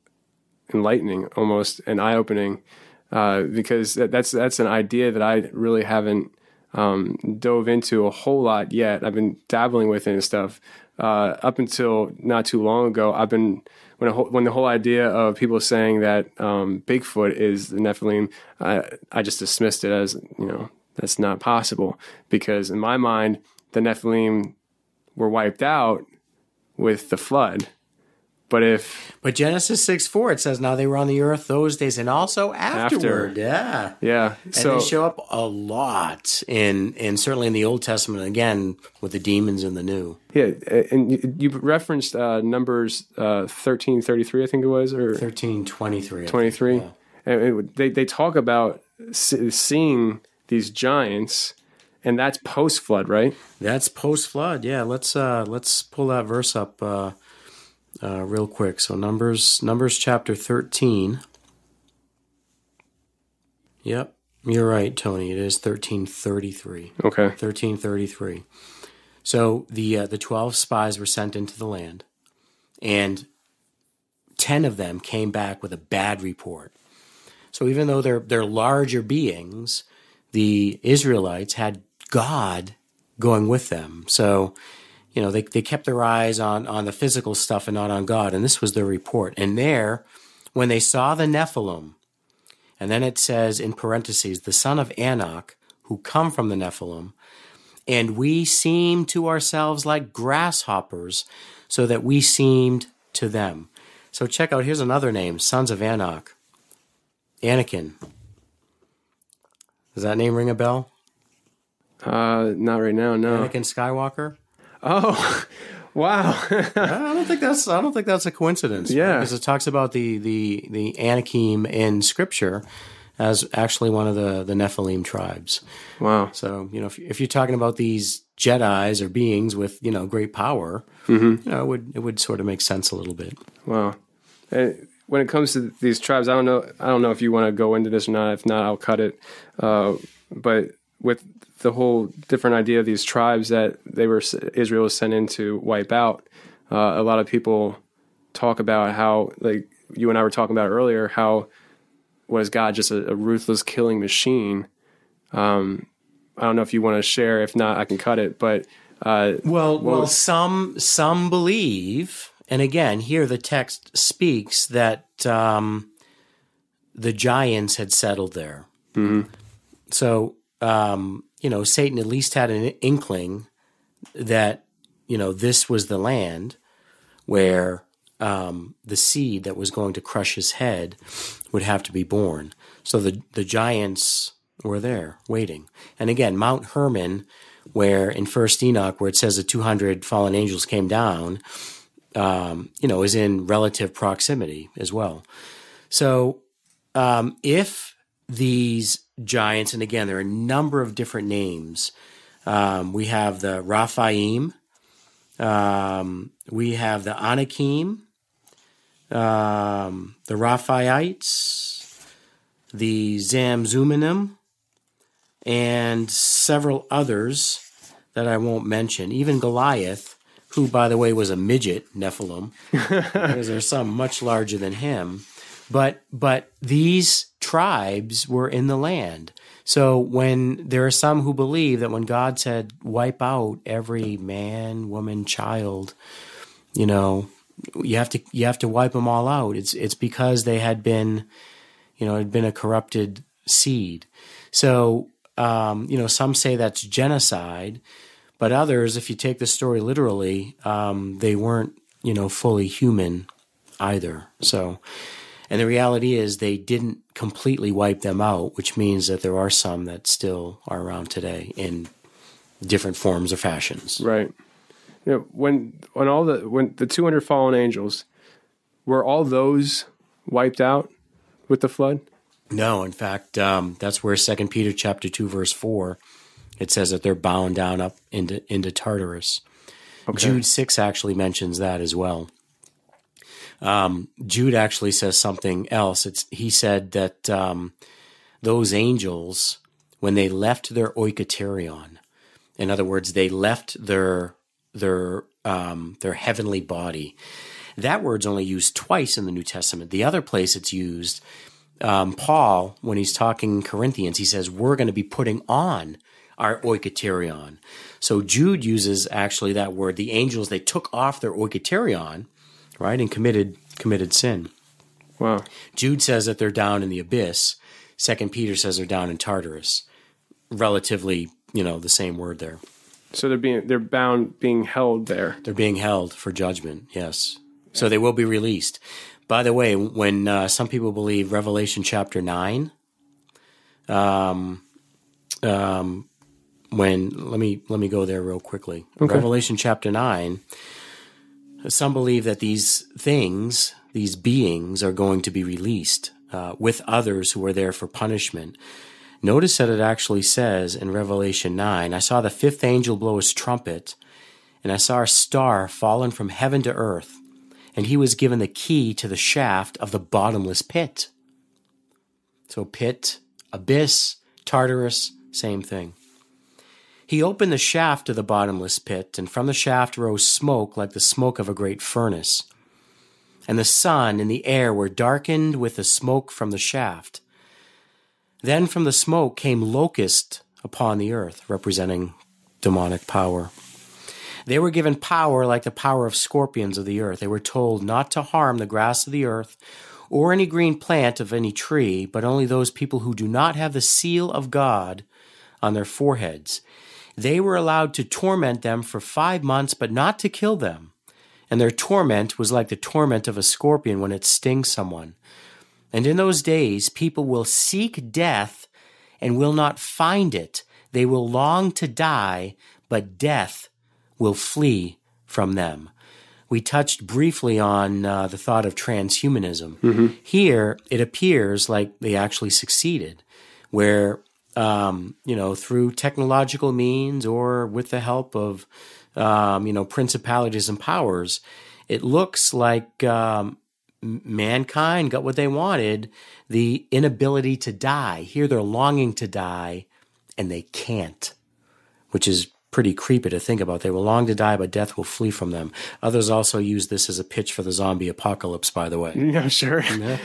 enlightening, almost and eye opening, uh, because that, that's that's an idea that I really haven't um, dove into a whole lot yet. I've been dabbling with it and stuff. Uh, up until not too long ago, I've been when whole, when the whole idea of people saying that um, Bigfoot is the Nephilim, I I just dismissed it as you know that's not possible because in my mind the Nephilim were wiped out with the flood. But if But Genesis six four it says now they were on the earth those days and also afterward. Yeah. yeah, And so they show up a lot in and certainly in the Old Testament again with the demons in the New. yeah, and you, you referenced uh, numbers uh, thirteen thirty three, I think it was, or Thirteen twenty three. twenty three. And it, they they talk about seeing these giants, and that's post flood, right? That's post flood. Yeah, let's uh let's pull that verse up uh, uh real quick. So Numbers Numbers chapter 13. Yep. You're right, Tony. It is 1333. Okay, 1333. So the uh, the 12 spies were sent into the land and 10 of them came back with a bad report. So even though they're they're larger beings, the Israelites had God going with them. So, you know, they, they kept their eyes on, on the physical stuff and not on God. And this was their report. And there, when they saw the Nephilim, and then it says in parentheses, the son of Anak, who come from the Nephilim, and we seemed to ourselves like grasshoppers, so that we seemed to them. So check out, here's another name, sons of Anak. Anakin. Does that name ring a bell? uh, not right now. No. Anakin Skywalker? Oh, wow. I don't think that's I don't think that's a coincidence. Yeah. because it talks about the the the Anakim in Scripture as actually one of the the Nephilim tribes. wow. So you know, if, if you're talking about these Jedi's or beings with you know great power, Mm-hmm. you know, it would it would sort of make sense a little bit. Wow. And when it comes to these tribes, I don't know. I don't know if you want to go into this or not. If not, I'll cut it. Uh, but with the whole different idea of these tribes that they were Israel was sent in to wipe out, uh, a lot of people talk about how, like you and I were talking about earlier, how was God just a, a ruthless killing machine? Um, I don't know if you want to share. If not, I can cut it. But uh, Well, well, was- some some believe, and again, here the text speaks that um, the giants had settled there. So, um, you know, Satan at least had an inkling that you know this was the land where um, the seed that was going to crush his head would have to be born. So the the giants were there waiting. And again, Mount Hermon, where in First Enoch, where it says the two hundred fallen angels came down, um, you know, is in relative proximity as well. So um, if these giants, and again, there are a number of different names. Um, we have the Rephaim, um, we have the Anakim, um, the Raphaites, the Zamzumanim, and several others that I won't mention. Even Goliath, who, by the way, was a midget Nephilim, because there's some much larger than him. But but these tribes were in the land. So when there are some who believe that when God said wipe out every man, woman, child, you know, you have to you have to wipe them all out. It's it's because they had been, you know, had been a corrupted seed. So um, you know, some say that's genocide, but others, if you take the story literally, um, they weren't you know fully human either. So and the reality is, they didn't completely wipe them out, which means that there are some that still are around today in different forms or fashions. Right. You know, when when all the when the 200 fallen angels were all those wiped out with the flood? No, in fact, um, that's where Second Peter chapter two verse four, it says that they're bound down up into into Tartarus. Okay. Jude six actually mentions that as well. Um, Jude actually says something else. It's, he said that um, those angels, when they left their oiketerion, in other words, they left their their um, their heavenly body. That word's only used twice in the New Testament. The other place it's used, um, Paul, when he's talking Corinthians, he says we're going to be putting on our oiketerion. So Jude uses actually that word. The angels they took off their oiketerion right, and committed committed sin. Wow. Jude says that they're down in the abyss. Second Peter says they're down in Tartarus. Relatively, you know, the same word there. So they're being they're bound being held there. They're being held for judgment. Yes. So they will be released. By the way, when uh, some people believe Revelation chapter nine, um, um, when let me let me go there real quickly. Okay. Revelation chapter nine some believe that these things, these beings, are going to be released uh, with others who are there for punishment. Notice that it actually says in Revelation 9 I saw the fifth angel blow his trumpet, and I saw a star fallen from heaven to earth, and he was given the key to the shaft of the bottomless pit. So, pit, abyss, Tartarus, same thing. He opened the shaft of the bottomless pit, and from the shaft rose smoke like the smoke of a great furnace. And the sun and the air were darkened with the smoke from the shaft. Then from the smoke came locusts upon the earth, representing demonic power. They were given power like the power of scorpions of the earth. They were told not to harm the grass of the earth or any green plant of any tree, but only those people who do not have the seal of God on their foreheads. They were allowed to torment them for five months, but not to kill them. And their torment was like the torment of a scorpion when it stings someone. And in those days, people will seek death and will not find it. They will long to die, but death will flee from them. We touched briefly on uh, the thought of transhumanism. Mm-hmm. Here, it appears like they actually succeeded, where um, you know, through technological means or with the help of, um, you know, principalities and powers, it looks like um, mankind got what they wanted the inability to die. Here they're longing to die and they can't, which is pretty creepy to think about. They will long to die, but death will flee from them. Others also use this as a pitch for the zombie apocalypse, by the way. Yeah, sure. Yeah.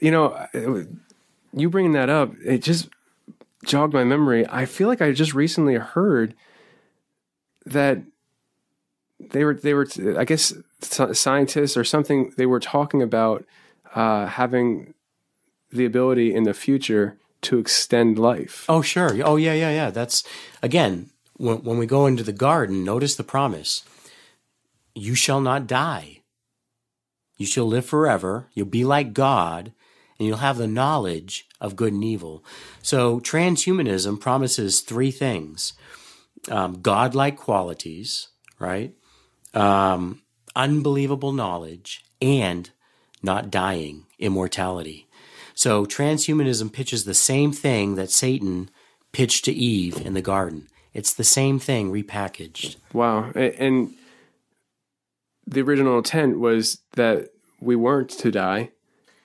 You know, you bringing that up, it just jogged my memory. I feel like I just recently heard that they were they were I guess scientists or something they were talking about uh, having the ability in the future to extend life. Oh sure. Oh yeah yeah yeah. That's again when when we go into the garden. Notice the promise: you shall not die. You shall live forever. You'll be like God and you'll have the knowledge of good and evil. So, transhumanism promises three things um, godlike qualities, right? Um, unbelievable knowledge, and not dying, immortality. So, transhumanism pitches the same thing that Satan pitched to Eve in the garden. It's the same thing repackaged. Wow. And the original intent was that we weren't to die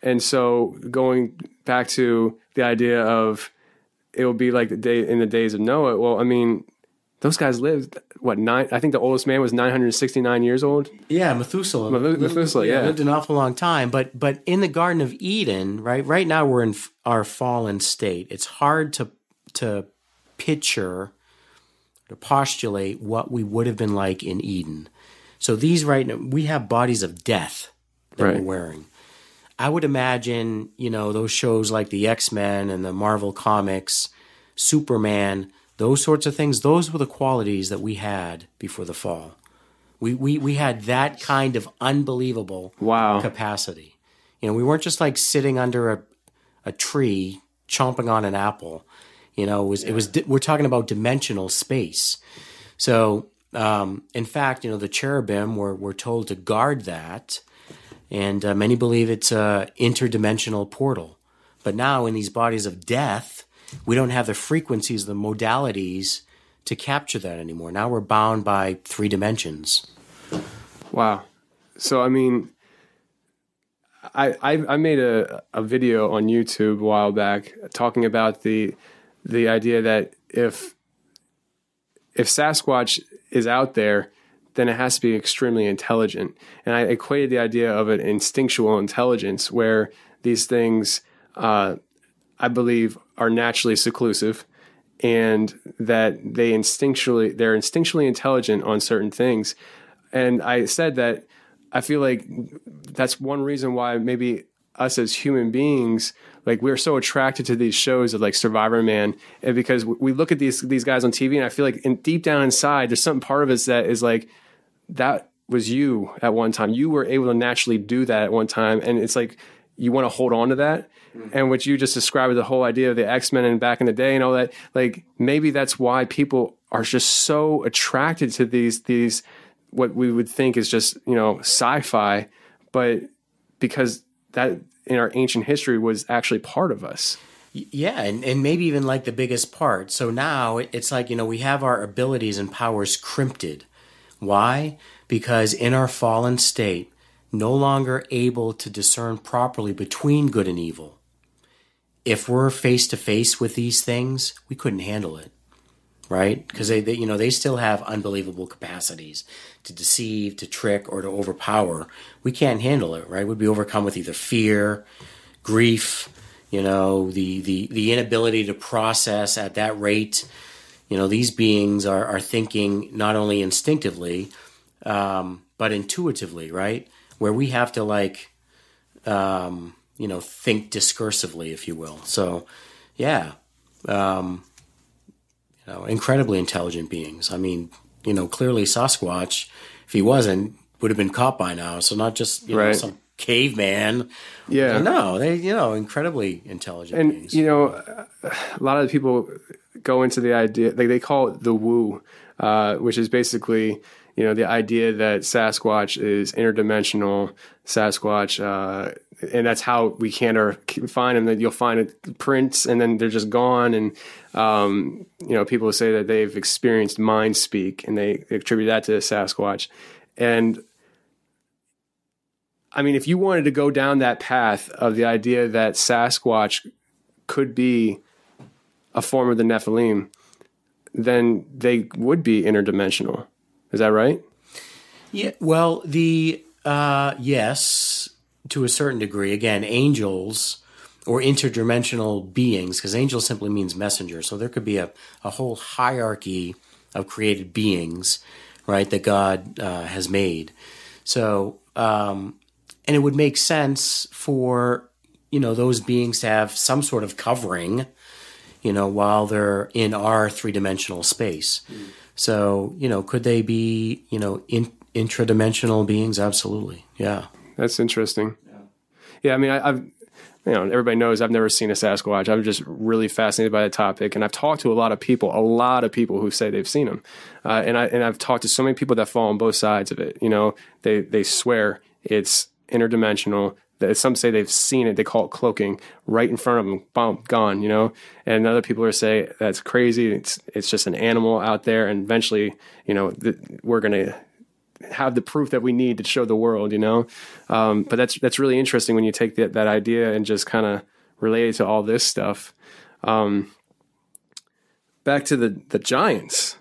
and so going back to the idea of it will be like the day in the days of Noah. Well, I mean, those guys lived what nine? I think the oldest man was 969 years old. Yeah, Methuselah. Methu- Methuselah, yeah. lived an awful long time. But but in the Garden of Eden, right? Right now we're in our fallen state. It's hard to to picture to postulate what we would have been like in Eden. So these right now we have bodies of death that Right. we're wearing. I would imagine, you know, those shows like the X Men and the Marvel Comics, Superman, those sorts of things, those were the qualities that we had before the fall. We, we, we had that kind of unbelievable Wow. capacity. You know, we weren't just like sitting under a, a tree chomping on an apple. You know, it was, it was, we're talking about dimensional space. So, um, in fact, you know, the cherubim were, were told to guard that. And uh, many believe it's a interdimensional portal. But now in these bodies of death, we don't have the frequencies, the modalities to capture that anymore. Now we're bound by three dimensions. Wow. So I mean, I I, I made a, a video on YouTube a while back talking about the the idea that if if Sasquatch is out there, then it has to be extremely intelligent. And I equated the idea of an instinctual intelligence where these things, uh, I believe, are naturally seclusive and that they instinctually they're instinctually intelligent on certain things. And I said that I feel like that's one reason why maybe us as human beings like we're so attracted to these shows of like Survivor Man, and because we look at these these guys on TV, and I feel like in, deep down inside, there's something part of us that is like that was you at one time. You were able to naturally do that at one time, and it's like you want to hold on to that. Mm-hmm. And what you just described, the whole idea of the X Men and back in the day and all that, like maybe that's why people are just so attracted to these these what we would think is just you know sci-fi, but because that in our ancient history was actually part of us. Yeah, and, and maybe even like the biggest part. So now it's like, you know, we have our abilities and powers crimped. Why? Because in our fallen state, no longer able to discern properly between good and evil. If we're face to face with these things, we couldn't handle it. Right? Because they, they, you know, they still have unbelievable capacities to deceive, to trick, or to overpower. We can't handle it, right? We'd be overcome with either fear, grief, you know, the, the, the inability to process at that rate. You know, these beings are, are thinking not only instinctively, um, but intuitively, right? Where we have to like, um, you know, think discursively, if you will. So, yeah, um, you know, incredibly intelligent beings. I mean, you know, clearly Sasquatch, if he wasn't, would have been caught by now. So not just you know Right. some caveman. Yeah. No, they you know incredibly intelligent and beings. you know a lot of the people go into the idea like they call it the woo uh, which is basically you know the idea that sasquatch is interdimensional. Sasquatch uh, and that's how we can't or find them. That you'll find prints and then they're just gone. And um, you know people say that they've experienced mind speak and they attribute that to sasquatch. And I mean, if you wanted to go down that path of the idea that Sasquatch could be a form of the Nephilim, then they would be interdimensional. Is that right? Yeah, well, the uh, yes, to a certain degree. Again, angels or interdimensional beings, because angel simply means messenger. So there could be a, a whole hierarchy of created beings, right, that God uh, has made. So, um, and it would make sense for you know those beings to have some sort of covering, you know, while they're in our three dimensional space. So, you know, could they be, you know, in, intradimensional beings? Absolutely. Yeah. That's interesting. Yeah, I mean, I, I've you know everybody knows I've never seen a Sasquatch. I'm just really fascinated by the topic, and I've talked to a lot of people, a lot of people who say they've seen them, uh, and I and I've talked to so many people that fall on both sides of it. You know, they they swear it's interdimensional. Some say they've seen it. They call it cloaking right in front of them. Boom, gone. You know, and other people are say that's crazy. It's it's just an animal out there, and eventually, you know, th- we're gonna have the proof that we need to show the world, you know. Um, but that's that's really interesting when you take that that idea and just kind of relate it to all this stuff. Um, back to the the giants.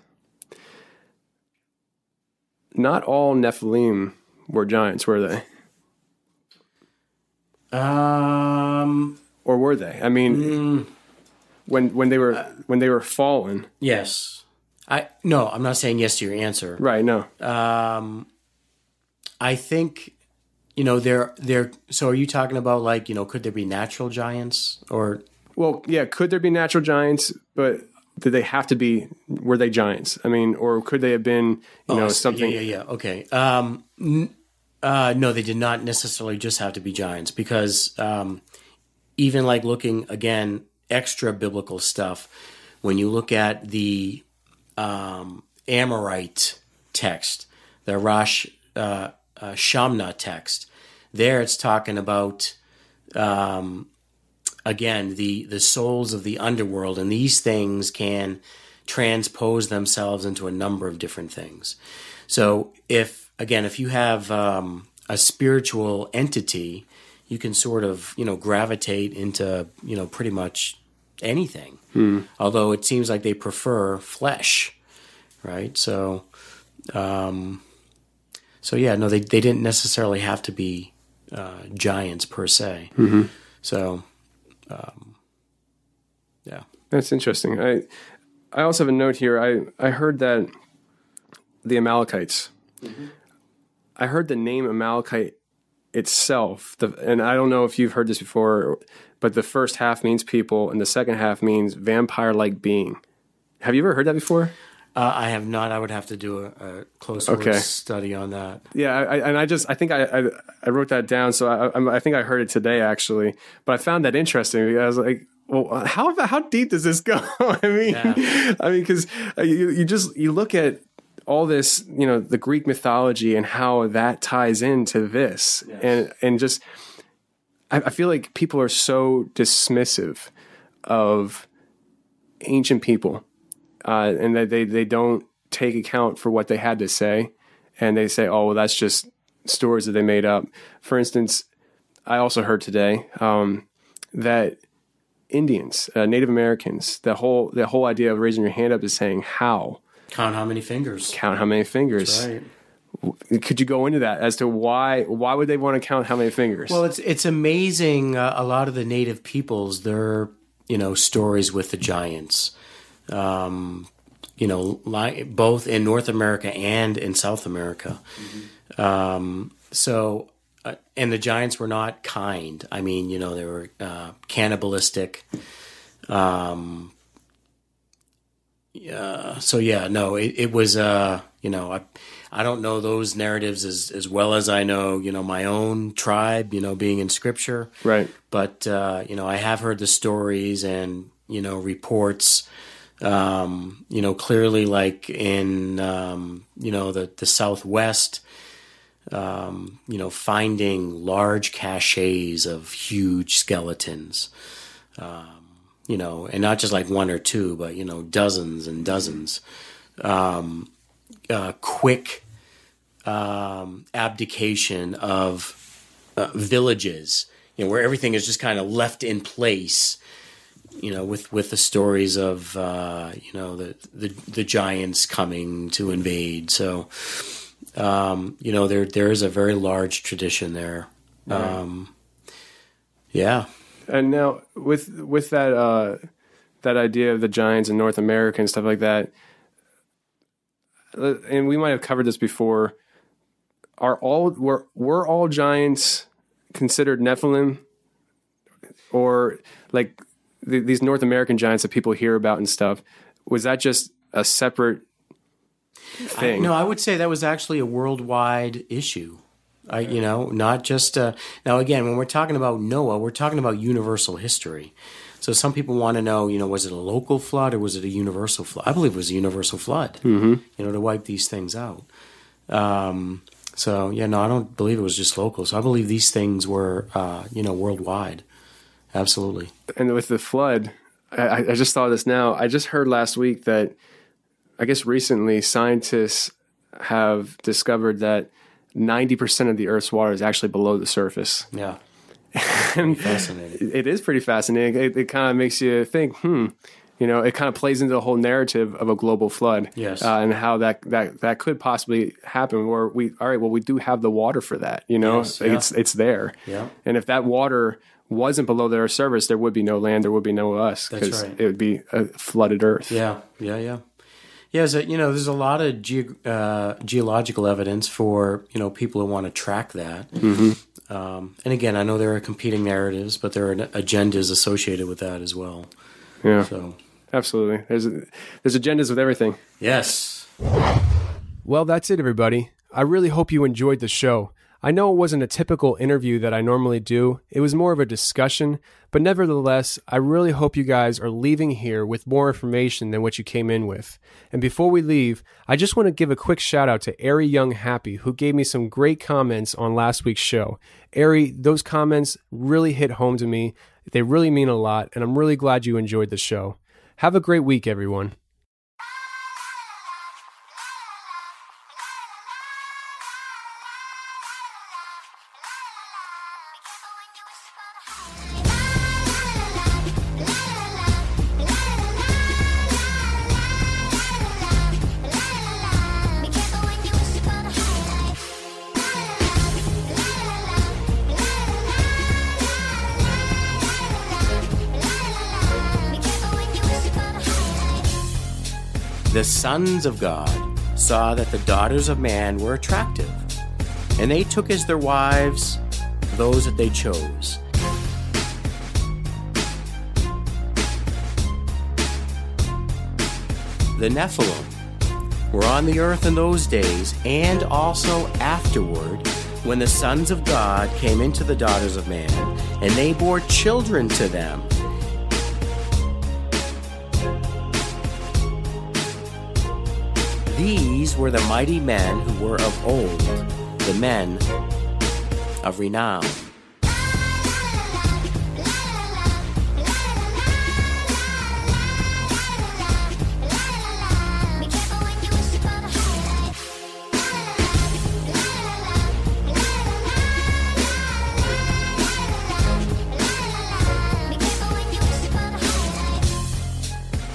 not all Nephilim were giants, were they? Um, Or were they? I mean, when when they were when they were fallen, yes. I no, I'm not saying yes to your answer. right? No, Um, I think you know they're they're. So are you talking about like you know could there be natural giants or Well, yeah. Could there be natural giants? But did they have to be? Were they giants? I mean, or could they have been? You know, Oh, something. Yeah, yeah, yeah. Okay. Um, n- uh, no, they did not necessarily just have to be giants because um, even like looking again extra biblical stuff. When you look at the um, Amorite text, the Ras uh, uh, Shamra text, there it's talking about um, again the the souls of the underworld, and these things can transpose themselves into a number of different things. So if again, if you have um, a spiritual entity, you can sort of you know gravitate into you know pretty much anything. Although it seems like they prefer flesh, right? So, um, so yeah, no, they they didn't necessarily have to be uh, giants per se. So, um, yeah. That's interesting. I I also have a note here. I I heard that the Amalekites. I heard the name Amalekite itself, the, and I don't know if you've heard this before, but the first half means people, and the second half means vampire-like being. Have you ever heard that before? Uh, I have not. I would have to do a, a closer Okay. study on that. Yeah, I, and I just I think I, I I wrote that down, so I I think I heard it today actually, but I found that interesting because I was like, well, how how deep does this go? I mean, Yeah. I mean, because you you just you look at all this, you know, the Greek mythology and how that ties into this, and and just I, I feel like people are so dismissive of ancient people uh, and that they, they don't take account for what they had to say. And they say oh well that's just stories that they made up. For instance i also heard today um, that indians uh, native americans the whole the whole idea of raising your hand up is saying how Count how many fingers. count how many fingers Right. could you go into that as to why why would they want to count how many fingers Well, it's it's amazing. Uh, a lot of the native peoples, their you know stories with the giants, um, you know, li- both in North America and in South America. Um, so, uh, and the giants were not kind. I mean, you know, they were uh, cannibalistic. Um, yeah. So yeah, no, it, it was. Uh, you know, I I don't know those narratives as as well as I know. You know, my own tribe. You know, being in scripture. right But uh, you know, I have heard the stories and you know reports. Um, you know, clearly, like in um, you know the the Southwest. Um, you know, finding large caches of huge skeletons. Um, you know, and not just like one or two, but you know, dozens and dozens. Um, uh, quick um, abdication of uh, villages, you know, where everything is just kind of left in place. You know, with with the stories of uh, you know the, the the giants coming to invade. So, um, you know, there there is a very large tradition there. Um, yeah. And now with with that uh, that idea of the giants in North America and stuff like that, uh, and we might have covered this before. Are all were were all giants considered Nephilim, or like th- these North American giants that people hear about and stuff? Was that just a separate thing? No, I would say that was actually a worldwide issue. I, you know, not just uh, now. Again, when we're talking about Noah, we're talking about universal history. So some people want to know, you know, was it a local flood or was it a universal flood? I believe it was a universal flood. Mm-hmm. You know, to wipe these things out. Um, so yeah, no, I don't believe it was just local. So I believe these things were, uh, you know, worldwide. Absolutely. and with the flood, I, I just thought of this now. I just heard last week that I guess recently scientists have discovered that 90% of the Earth's water is actually below the surface. Yeah. Fascinating. it is pretty fascinating. It, it kind of makes you think, hmm, You know, it kind of plays into the whole narrative of a global flood. Yes. Uh, and how that, that, that could possibly happen where we, all right, well, we do have the water for that, you know, Yes, yeah. it's, it's there. Yeah. And if that water wasn't below their surface, there would be no land, there would be no us That's because right. it would be a flooded earth. Yeah, yeah, yeah. Yeah, so, you know, there's a lot of ge- uh, geological evidence for you know people who want to track that. Mm-hmm. Um, and again, I know there are competing narratives, but there are agendas associated with that as well. Yeah. So Absolutely. There's there's agendas with everything. yes, Well, that's it, everybody. I really hope you enjoyed the show. I know it wasn't a typical interview that I normally do, it was more of a discussion, but nevertheless, I really hope you guys are leaving here with more information than what you came in with. And before we leave, I just want to give a quick shout out to Ari Young Happy, who gave me some great comments on last week's show. Ari, those comments really hit home to me. They really mean a lot, and I'm really glad you enjoyed the show. Have a great week, everyone. Sons of God saw that the daughters of man were attractive, and they took as their wives those that they chose. The Nephilim were on the earth in those days and also afterward when the sons of God came into the daughters of man, and they bore children to them. These were the mighty men who were of old, the men of renown.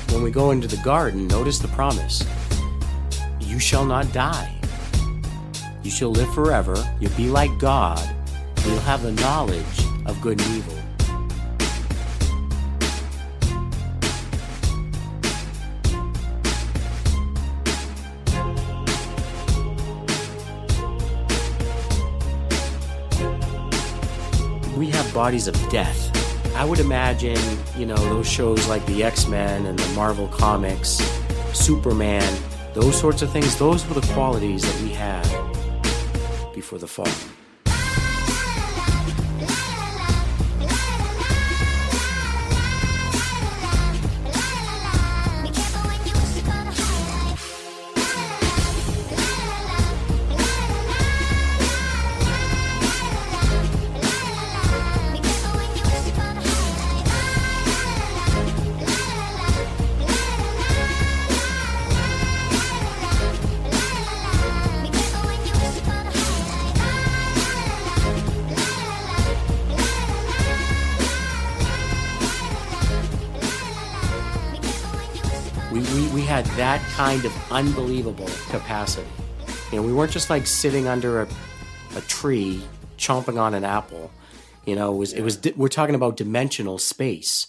When we go into the garden, notice the promise You shall not die. You shall live forever. You'll be like God. and You'll have the knowledge of good and evil. We have bodies of death. I would imagine, you know, those shows like the X Men and the Marvel Comics, Superman, those sorts of things, those were the qualities that we had before the fall. Kind of unbelievable capacity. You know, we weren't just like sitting under a, a tree chomping on an apple. You know, it was, it was, we're talking about dimensional space.